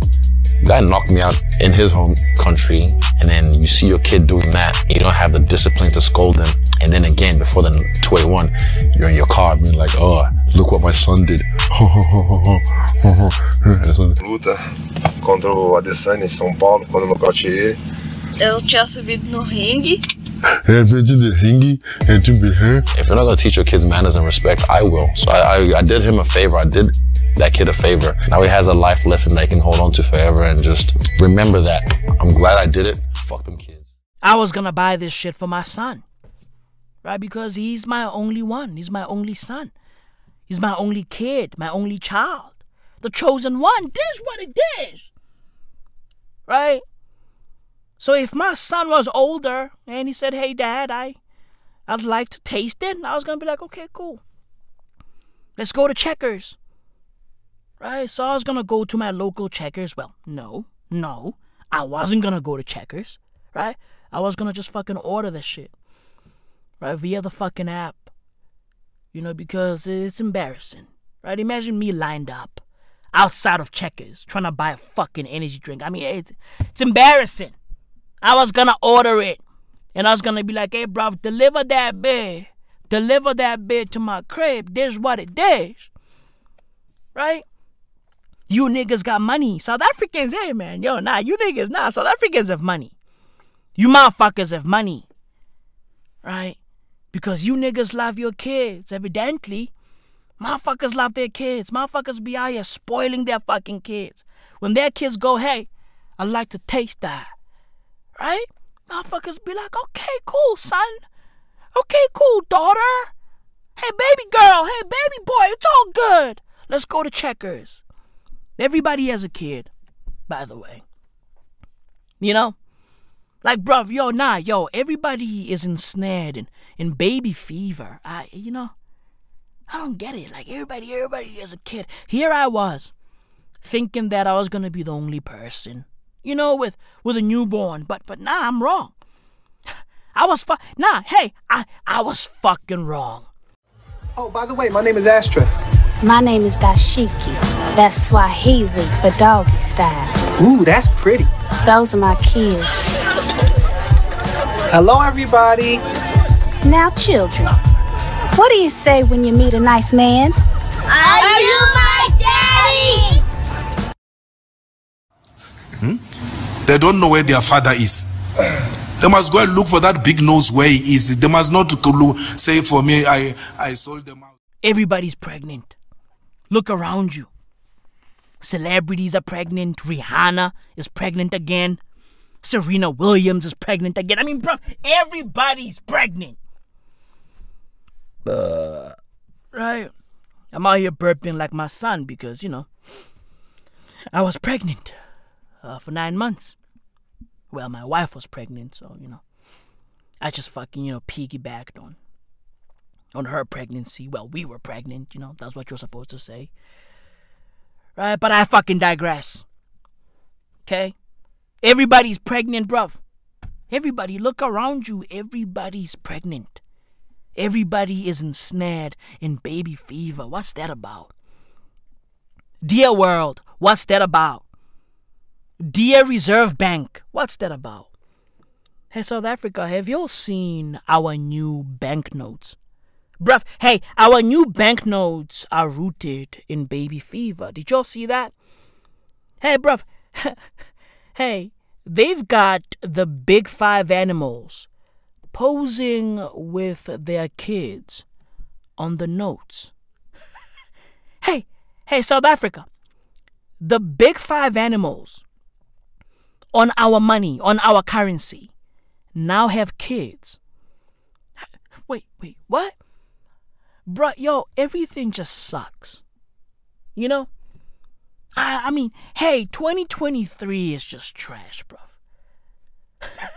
Guy knocked me out in his home country, and then you see your kid doing that. You don't have the discipline to scold him. And then again, before the 281, you're in your car being like, oh, look what my son did. *laughs* Luta contra o Adesanya em São Paulo, quando eu nocauteei ele. Eu tinha subido no ringue. If you're not gonna teach your kids manners and respect, I will. So I, I, I did him a favor. I did that kid a favor. Now he has a life lesson that he can hold on to forever and just remember that. I'm glad I did it. Fuck them kids. I was gonna buy this shit for my son. Right? Because he's my only one. He's my only son. He's my only kid, my only child. The chosen one. This what it is. Right? So if my son was older and he said, "Hey, Dad, I, I'd like to taste it," I was gonna be like, "Okay, cool. Let's go to Checkers." Right? So I was gonna go to my local Checkers. Well, no, no, I wasn't gonna go to Checkers. Right? I was gonna just fucking order this shit. Right? Via the fucking app. You know, because it's embarrassing. Right? Imagine me lined up outside of Checkers trying to buy a fucking energy drink. I mean, it's, it's embarrassing. I was gonna order it. And I was gonna be like, hey, bro, deliver that bed. Deliver that bed to my crib. This what it is. Right? You niggas got money. South Africans, hey, man. Yo, nah, you niggas, nah. South Africans have money. You motherfuckers have money. Right? Because you niggas love your kids, evidently. Motherfuckers love their kids. Motherfuckers be out here spoiling their fucking kids. When their kids go, hey, I like to taste that right? Motherfuckers be like, okay, cool, son. Okay, cool, daughter. Hey, baby girl. Hey, baby boy. It's all good. Let's go to checkers. Everybody has a kid, by the way. You know? Like, bruv, yo, nah, yo, everybody is ensnared in, in baby fever. I, you know? I don't get it. Like everybody, everybody as a kid. Here I was, thinking that I was gonna be the only person, you know, with with a newborn. But but nah, I'm wrong. *sighs* I was fu- nah. Hey, I I was fucking wrong. Oh, by the way, my name is Astra. My name is Dashiki. That's Swahili for doggy style. Ooh, that's pretty. Those are my kids. Hello, everybody. Now, children, what do you say when you meet a nice man? Are you my daddy? Hmm? They don't know where their father is. They must go and look for that big nose where he is. They must not look, say for me, I, I sold them out. Everybody's pregnant. Look around you. Celebrities are pregnant. Rihanna is pregnant again. Serena Williams is pregnant again. I mean, bro, everybody's pregnant. Right? I'm out here burping like my son because, you know, I was pregnant uh, for nine months. Well, my wife was pregnant, so, you know, I just fucking, you know, piggybacked on on her pregnancy. Well, we were pregnant, you know, that's what you're supposed to say. Right? But I fucking digress. Okay? Everybody's pregnant, bruv. Everybody, look around you. Everybody's pregnant. Everybody is ensnared in baby fever. What's that about? Dear world, what's that about? Dear Reserve Bank, what's that about? Hey, South Africa, have y'all seen our new banknotes? Bruv, hey, our new banknotes are rooted in baby fever. Did y'all see that? Hey, bruv, *laughs* hey, they've got the big five animals posing with their kids on the notes. *laughs* hey, hey, South Africa, the big five animals on our money, on our currency, now have kids. *laughs* Wait, wait, what? Bruh, yo, everything just sucks. You know? I, I mean, hey, 2023 is just trash, bruv. *laughs*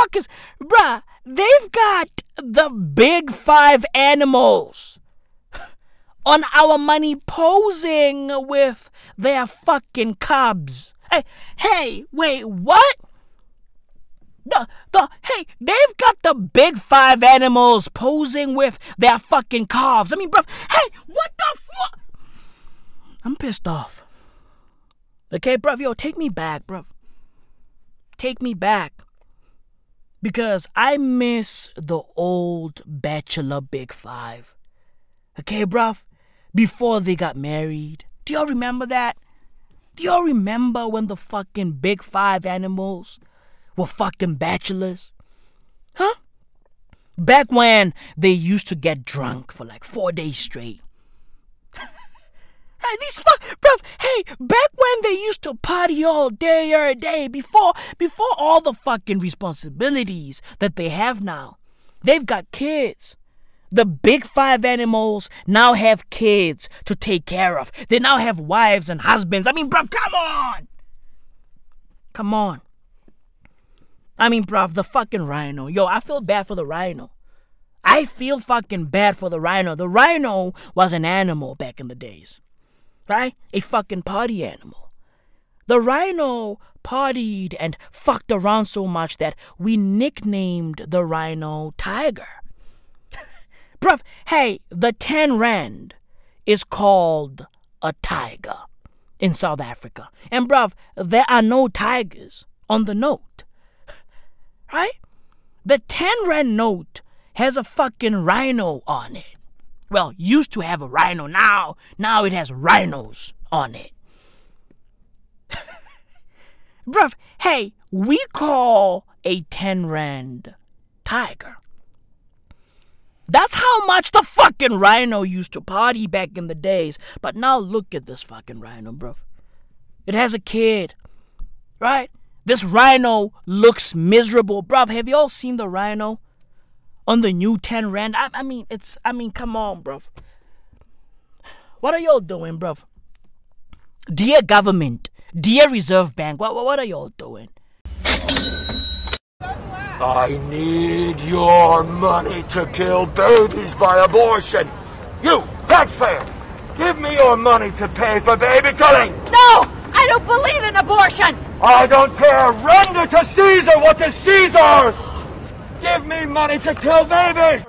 Motherfuckers, bruh, they've got the big five animals *laughs* on our money posing with their fucking cubs. Hey, hey, wait, what? The, the, hey, they've got the big five animals posing with their fucking calves. I mean, bruv, hey, what the fuck? I'm pissed off. Okay, bruv, yo, take me back, bruv. Take me back. Because I miss the old bachelor big five. Okay, bruv? Before they got married. Do y'all remember that? Do y'all remember when the fucking big five animals were fucking bachelors? Huh? Back when they used to get drunk for like four days straight. These fuck, bruv, hey, back when they used to party all day, every day, before, before all the fucking responsibilities that they have now, they've got kids. The big five animals now have kids to take care of. They now have wives and husbands. I mean, bruv, come on! Come on. I mean, bruv, the fucking rhino. Yo, I feel bad for the rhino. I feel fucking bad for the rhino. The rhino was an animal back in the days right? A fucking party animal. The rhino partied and fucked around so much that we nicknamed the rhino Tiger. *laughs* Bruv, hey, the 10 Rand is called a tiger in South Africa. And bruv, there are no tigers on the note. *laughs* Right? The 10 Rand note has a fucking rhino on it well, used to have a rhino. Now, now it has rhinos on it. *laughs* Bruv, hey, we call a 10 rand tiger. That's how much the fucking rhino used to party back in the days. But now look at this fucking rhino, bruv. It has a kid, right? This rhino looks miserable. Bruv, have y'all seen the rhino? On the new 10 Rand. I, I mean, it's, I mean, come on, bruv. What are y'all doing, bruv? Dear government, dear Reserve Bank, what, what are y'all doing? I need your money to kill babies by abortion. You, taxpayer, give me your money to pay for baby killing. No! I don't believe in abortion! I don't care. Render to Caesar what is Caesar's. Give me money to kill babies.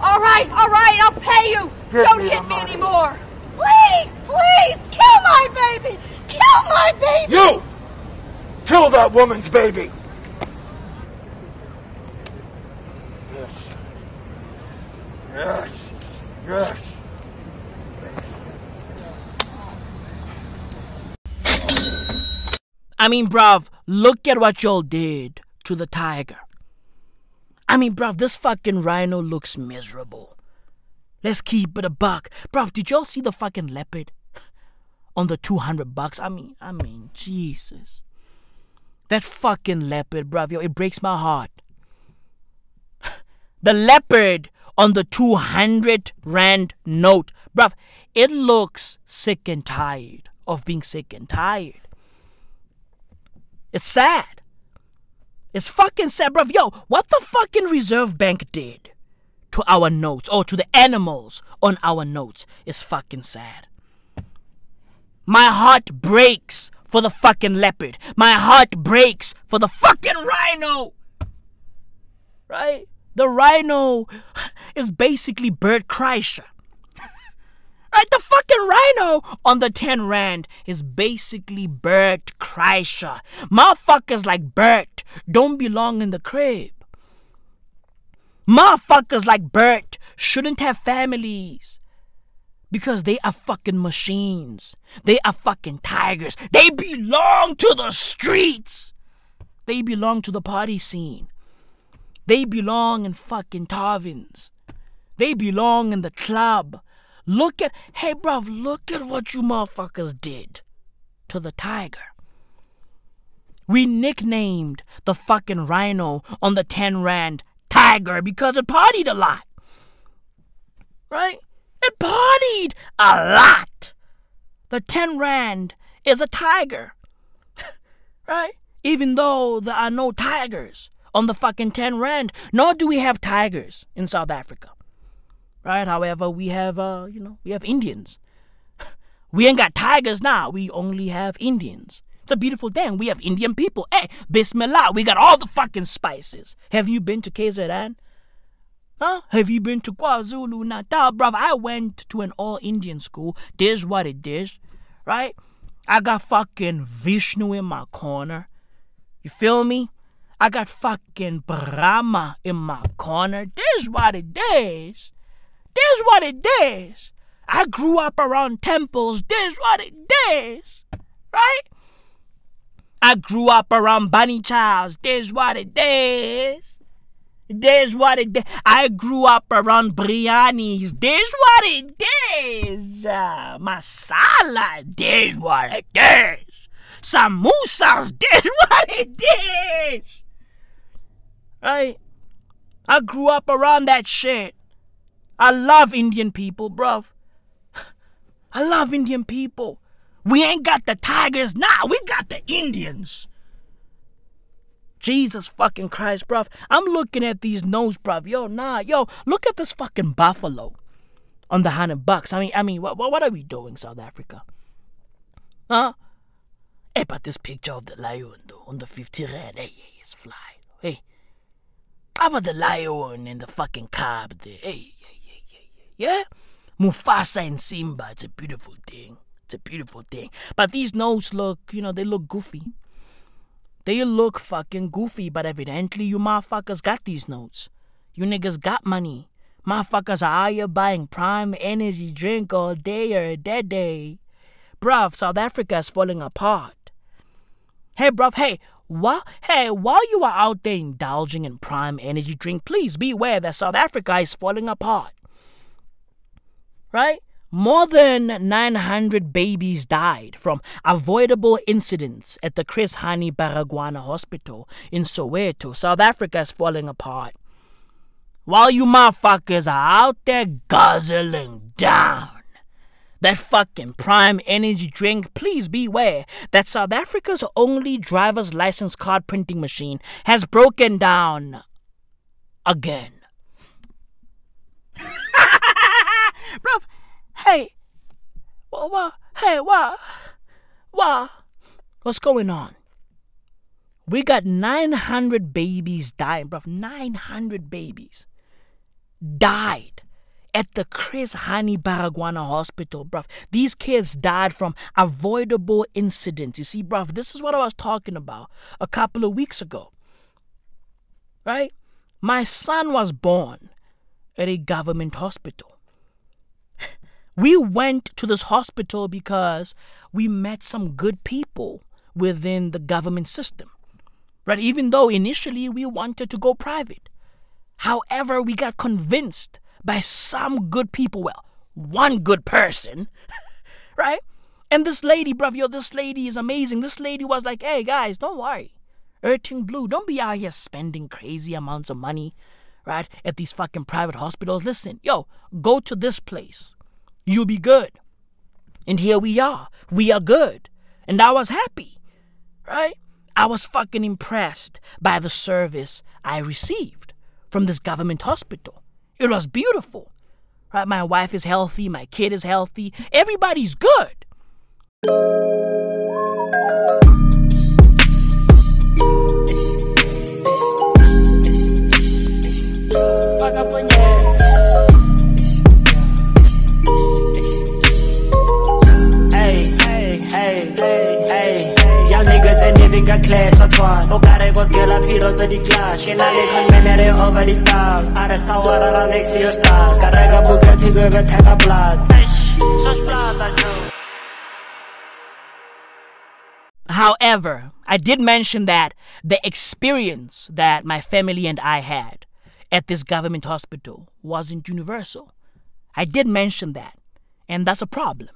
All right, all right, I'll pay you. Give don't me hit me money. anymore. Please, please, kill my baby! Kill my baby! You, kill that woman's baby. Yes. Yes. Yes. I mean, bruv, look at what y'all did to the tiger. I mean, bruv, this fucking rhino looks miserable. Let's keep it a buck. Bruv, did y'all see the fucking leopard *laughs* on the 200 bucks? I mean, I mean, Jesus. That fucking leopard, bruv, yo, it breaks my heart. *laughs* The leopard on the 200 rand note, bruv, it looks sick and tired of being sick and tired. It's sad. It's fucking sad, bruv. Yo, what the fucking Reserve Bank did to our notes or to the animals on our notes is fucking sad. My heart breaks for the fucking leopard. My heart breaks for the fucking rhino. Right? The rhino is basically Bert Kreischer. Right, the fucking rhino on the 10 rand is basically Bert Kreischer. Motherfuckers like Bert don't belong in the crib. Motherfuckers like Bert shouldn't have families. Because they are fucking machines. They are fucking tigers. They belong to the streets. They belong to the party scene. They belong in fucking taverns. They belong in the club. Look at, hey, bruv, look at what you motherfuckers did to the tiger. We nicknamed the fucking rhino on the 10 Rand Tiger because it partied a lot. Right? It partied a lot. The 10 Rand is a tiger. *laughs* right? Even though there are no tigers on the fucking 10 Rand, nor do we have tigers in South Africa right? However, we have, uh, you know, we have Indians. *laughs* we ain't got tigers now. We only have Indians. It's a beautiful thing. We have Indian people. Hey, Bismillah, we got all the fucking spices. Have you been to KZN? Huh? Have you been to KwaZulu Natal, bruv? I went to an all Indian school. This what it is, right? I got fucking Vishnu in my corner. You feel me? I got fucking Brahma in my corner. This what it is. This what it is. I grew up around temples. This what it is. Right? I grew up around bunny chows. This what it is. This what it is. I grew up around biryanis. This what it is. Uh, masala. This what it is. Samosas. *laughs* This what it is. Right? I grew up around that shit. I love Indian people, bruv. I love Indian people. We ain't got the tigers now, we got the Indians. Jesus fucking Christ, bruv. I'm looking at these notes, bruv. Yo, nah, yo, look at this fucking buffalo on the hundred bucks. I mean, I mean, what, what are we doing, South Africa? Huh? Hey, but this picture of the lion, though, on the 50 rand, hey, hey, it's fly. Hey, how about the lion and the fucking cub there? Hey, yeah? Mufasa and Simba, it's a beautiful thing. It's a beautiful thing. But these notes look, you know, they look goofy. They look fucking goofy, but evidently you motherfuckers got these notes. You niggas got money. Motherfuckers are out here buying prime energy drink all day or dead day. Bruv, South Africa is falling apart. Hey, bruv, hey, what? Hey, while you are out there indulging in prime energy drink, please beware that South Africa is falling apart right? More than 900 babies died from avoidable incidents at the Chris Hani Baragwanath Hospital in Soweto. South Africa is falling apart. While you motherfuckers are out there guzzling down that fucking prime energy drink, please beware that South Africa's only driver's license card printing machine has broken down again. Bruv. Hey, what, what, hey, what, what, what's going on? We got 900 babies dying, bruv. 900 babies died at the Chris Hani Baragwanath Hospital, bruv. These kids died from avoidable incidents. You see, bruv, this is what I was talking about a couple of weeks ago. Right? My son was born at a government hospital. We went to this hospital because we met some good people within the government system. Right? Even though initially we wanted to go private. However, we got convinced by some good people. Well, one good person, *laughs* right? And this lady, bruv, yo, this lady is amazing. This lady was like, hey, guys, don't worry. Erting Blue, don't be out here spending crazy amounts of money, right, at these fucking private hospitals. Listen, yo, go to this place. You'll be good. And here we are. We are good. And I was happy, right? I was fucking impressed by the service I received from this government hospital. It was beautiful. Right? My wife is healthy, my kid is healthy, everybody's good. O care skela piro to di class. She na le kan menere over the top. Are sawara ra. However, I did mention that the experience that my family and I had at this government hospital wasn't universal. I did mention that, and that's a problem,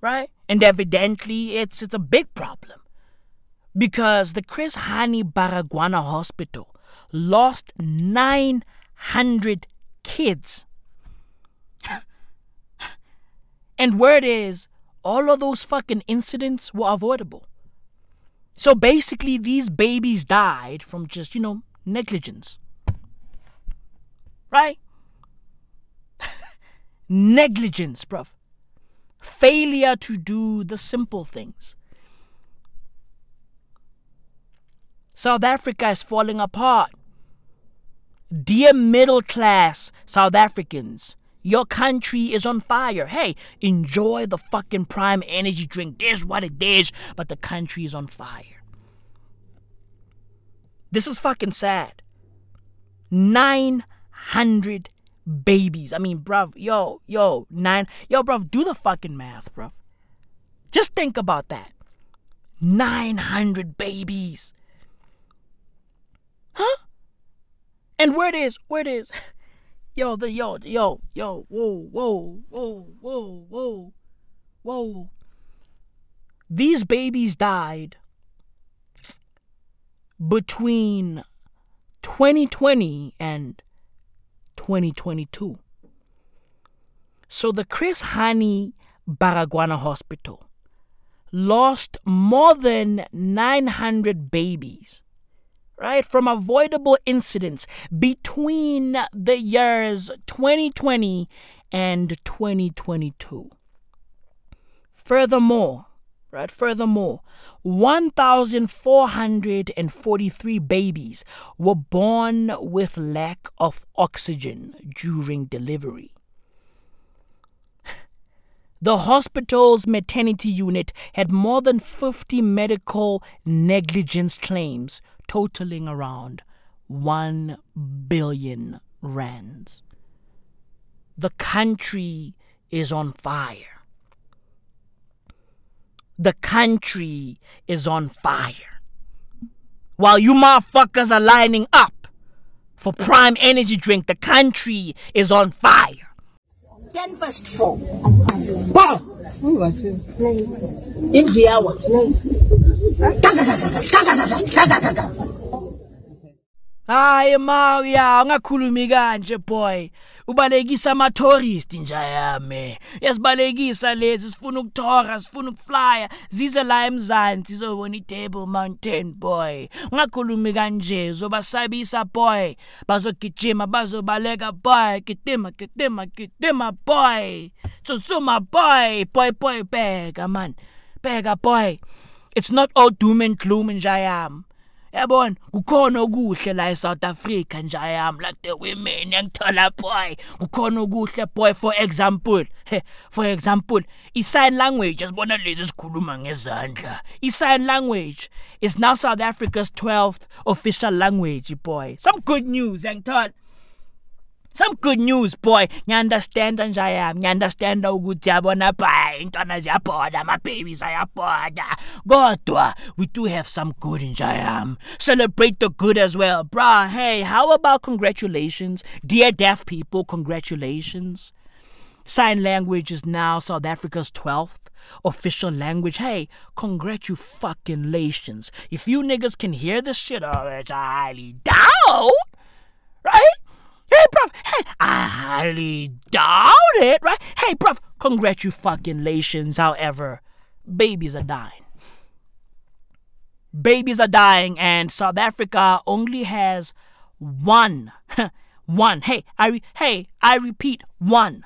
right? And evidently, it's it's a big problem because the Chris Hani Baragwanath Hospital lost 900 kids. and word is, all of those fucking incidents were avoidable. So basically, these babies died from just, you know, negligence. Right? *laughs* negligence, bruv. Failure to do the simple things. South Africa is falling apart. Dear middle class South Africans, your country is on fire. Hey, enjoy the fucking prime energy drink. This what it is, but the country is on fire. This is fucking sad. 900 babies. I mean, bruv, yo, yo, nine, yo, bruv, do the fucking math, bruv. Just think about that. 900 babies. Huh? And where it is, where it is. *laughs* Yo, the yo, yo, yo, whoa, whoa, whoa, whoa, whoa, whoa. These babies died between 2020 and 2022. So the Chris Hani Baragwanath Hospital lost more than 900 babies right, from avoidable incidents between the years 2020 and 2022. Furthermore, right, furthermore, 1,443 babies were born with lack of oxygen during delivery. *laughs* The hospital's maternity unit had more than 50 medical negligence claims totaling around 1 billion rands. The country is on fire. The country is on fire. While you motherfuckers are lining up for prime energy drink, the country is on fire. 10 past 4. Bah! In the hour. hayi mawu ya ungakhulumi kanje boy ubalekisa ama-tourist njayami yasibalekisa lezi sifuna ukuthora sifuna ukuflya. Zize la emzansi zobona i-table mountain boy. Ungakhulumi kanje zobasabisa boy. Bazogijima bazobaleka boy. Gitima gitima gitima boy. Tsutsuma boy. Boy boy bheka man. Bheka boy. It's not all doom and gloom njayami yabona kukhona okuhle la eSouth Africa njayami like the women engithola boy. Kukhona okuhle boy for example for example i-sign language asibona lezi sikhuluma ngezandla. I-sign language is now South Africa's 12th official language boy. Some good news engithola some good news boy. You understand, and I am. You understand how ukuthi yabona bhayi intwana ziyabhoda ama-babies ayabhoda kodwa we do have some good njayami celebrate the good as well. Bruh hey how about congratulations? Dear deaf people congratulations. Sign language is now south africa's 12th official language. Hey congratulations. If you niggas can hear this shit oh it's highly doubt right Hey, bruv. Hey, I highly doubt it, right? Hey, bruv. Congratulations, however. Babies are dying. Babies are dying, and South Africa only has one. *laughs* one. Hey, I re- hey, I repeat, one.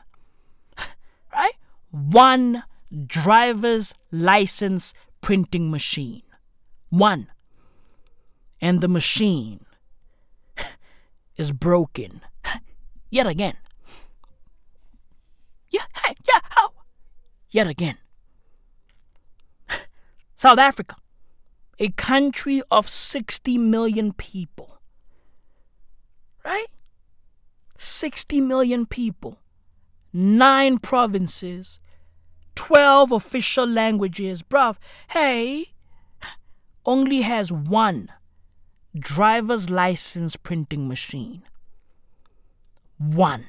*laughs* Right? One driver's license printing machine. One. And the machine *laughs* is broken yet again. Yeah, hey, yeah, how? Yet again. *sighs* South Africa, a country of 60 million people. Right? 60 million people, nine provinces, 12 official languages. Bruv, hey, only has one driver's license printing machine. One.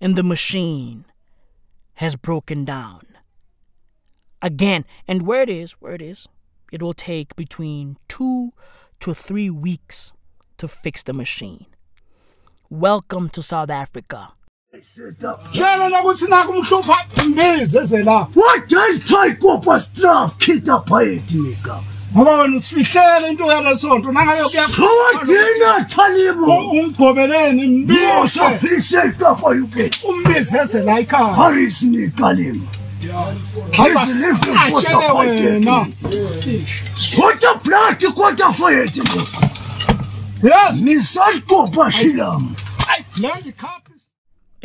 And the machine has broken down. Again, and where it is, where it is, it will take between two to three weeks to fix the machine. Welcome to South Africa. tshela nakuthi naku umhlupha mbizi ezela ngoba wena usifihlele into yalesonto nangabe Sowadinga Talibo. ungigobeleni Mosha mbize fise ikopa yuke. umbizi ezela ekhaya Paris ni kalima. Paris live atshele wena Swata plati kwata fayeti mo. Yes. Nissan kopa shilam.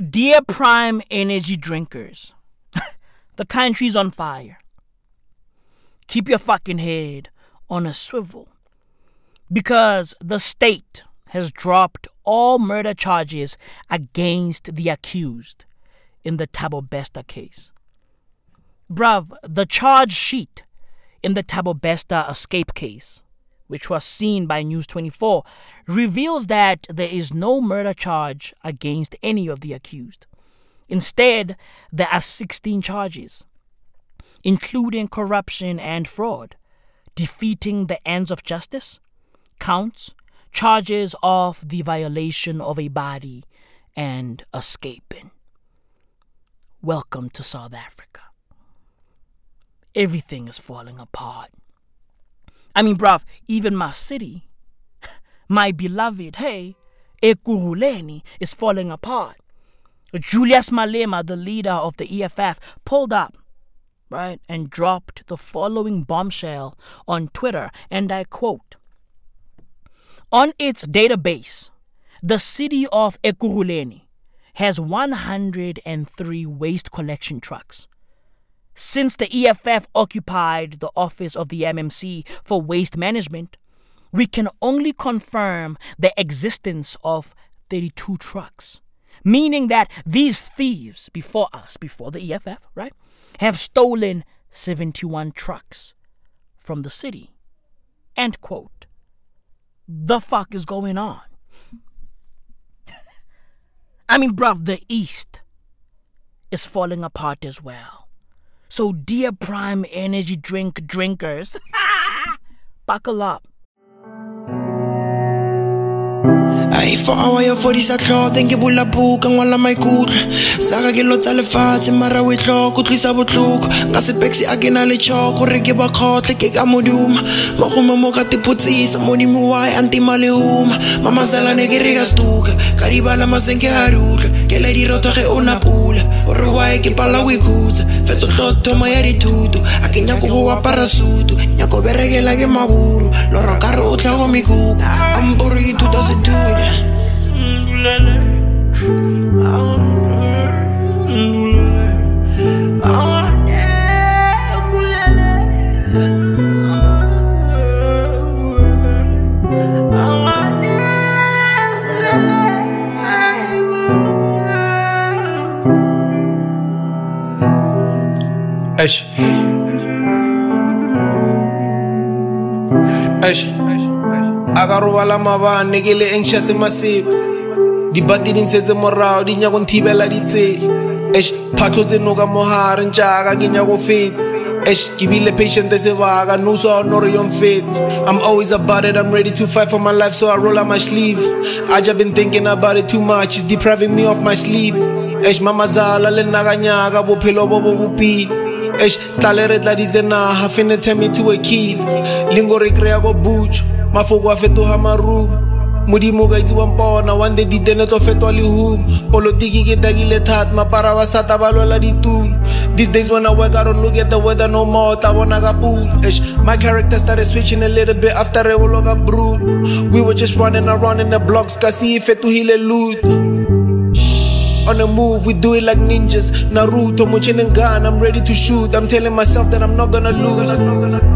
Dear Prime Energy drinkers, *laughs* the country's on fire. Keep your fucking head on a swivel. Because the state has dropped all murder charges against the accused in the Thabo Bester case. Bruv, the charge sheet in the Thabo Bester escape case, which was seen by News 24, reveals that there is no murder charge against any of the accused. Instead, there are 16 charges, including corruption and fraud, defeating the ends of justice, counts, charges of the violation of a body, and escaping. Welcome to South Africa. Everything is falling apart. I mean, bruv, even my city, *laughs* my beloved, hey, Ekurhuleni, is falling apart. Julius Malema, the leader of the EFF, pulled up, right, and dropped the following bombshell on Twitter, and I quote On its database, the city of Ekurhuleni has 103 waste collection trucks. Since the EFF occupied the office of the MMC for waste management, we can only confirm the existence of 32 trucks, meaning that these thieves before us, before the EFF, right, have stolen 71 trucks from the city. End quote. The fuck is going on? *laughs* I mean, bruv, the East is falling apart as well. So, dear Prime Energy Drink drinkers, *laughs* buckle up. Ai for hour ya fodisa tlhote nke bula buka ngwala maikutlo. Saka ke lotsa lefatshe mara o tlhoko tlwisa botlhoko. Ka sepexi a ke na le tšhoko re ke bakgotle ke ka moduma. Mogoma mo ka tepotsisa modimo wae a ntima le uma. Mamazalane ke re ka stuka ka dibala masenke a rutlwa ke le diroto ge o napula o re wae ke pala o ikhutsa. Fetso ya dithuto a ke nyako go apara sutu. Nyako berekela ke maburu loro ka re o tlhago mekuku ampore ke to do it. Ash. Ash. Eish. mabane ke le dibati di ntshetse morago di nyako nthibela phatlho tse noka mogareng jaaka ke nyako feta. Ke bile sebaka no so no re yon fit i'm always about it i'm ready to fight for my life so i roll up my sleeve. I just been thinking about it too much it's depriving me of my sleep. Esh mama zala le nna ka nyaka bophelo bo bo bopile. Esh tlale re tladitse naga fene turn me to a kill. Lingo re kry-a ko butso mafoko a fetoga marumo modimo ka itse wa mpona one day ditene tlo fetwa lehumo polotiki ke dakile thata mapara ba sata ba lwela ditulo these days when i work i don't look at the weather no more ta bona ka pula Eish, my character started switching a little bit after re boloka brood we were just running around in the blocks ka se e fetogile loot on the move, we do it like ninjas. Naruto, Muchin gun, I'm ready to shoot. I'm telling myself that I'm not gonna lose.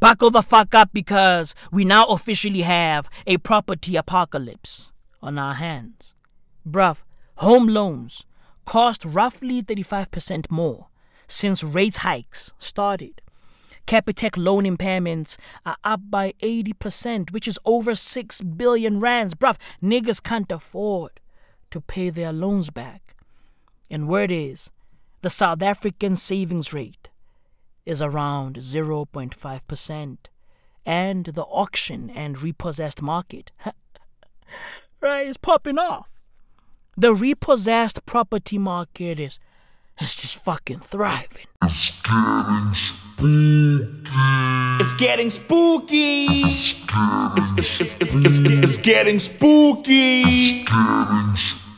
Buckle the fuck up because we now officially have a property apocalypse on our hands. Bruv, home loans cost roughly 35% more since rate hikes started. Capitec loan impairments are up by 80%, which is over 6 billion rands. Bruv, niggas can't afford to pay their loans back. And word is, the South African savings rate is around 0.5%. And the auction and repossessed market, *laughs* right, is popping off. The repossessed property market is, is just fucking thriving. It's getting spooky. It's getting spooky. it's it's it's it's it's, it's getting spooky. It's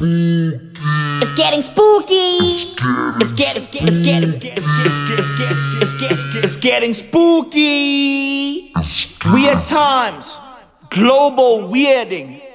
It's getting spooky. It's get it's get it's get it's get it's get it's get it's get it's get it's get it's getting spooky. Weird times. Global weirding.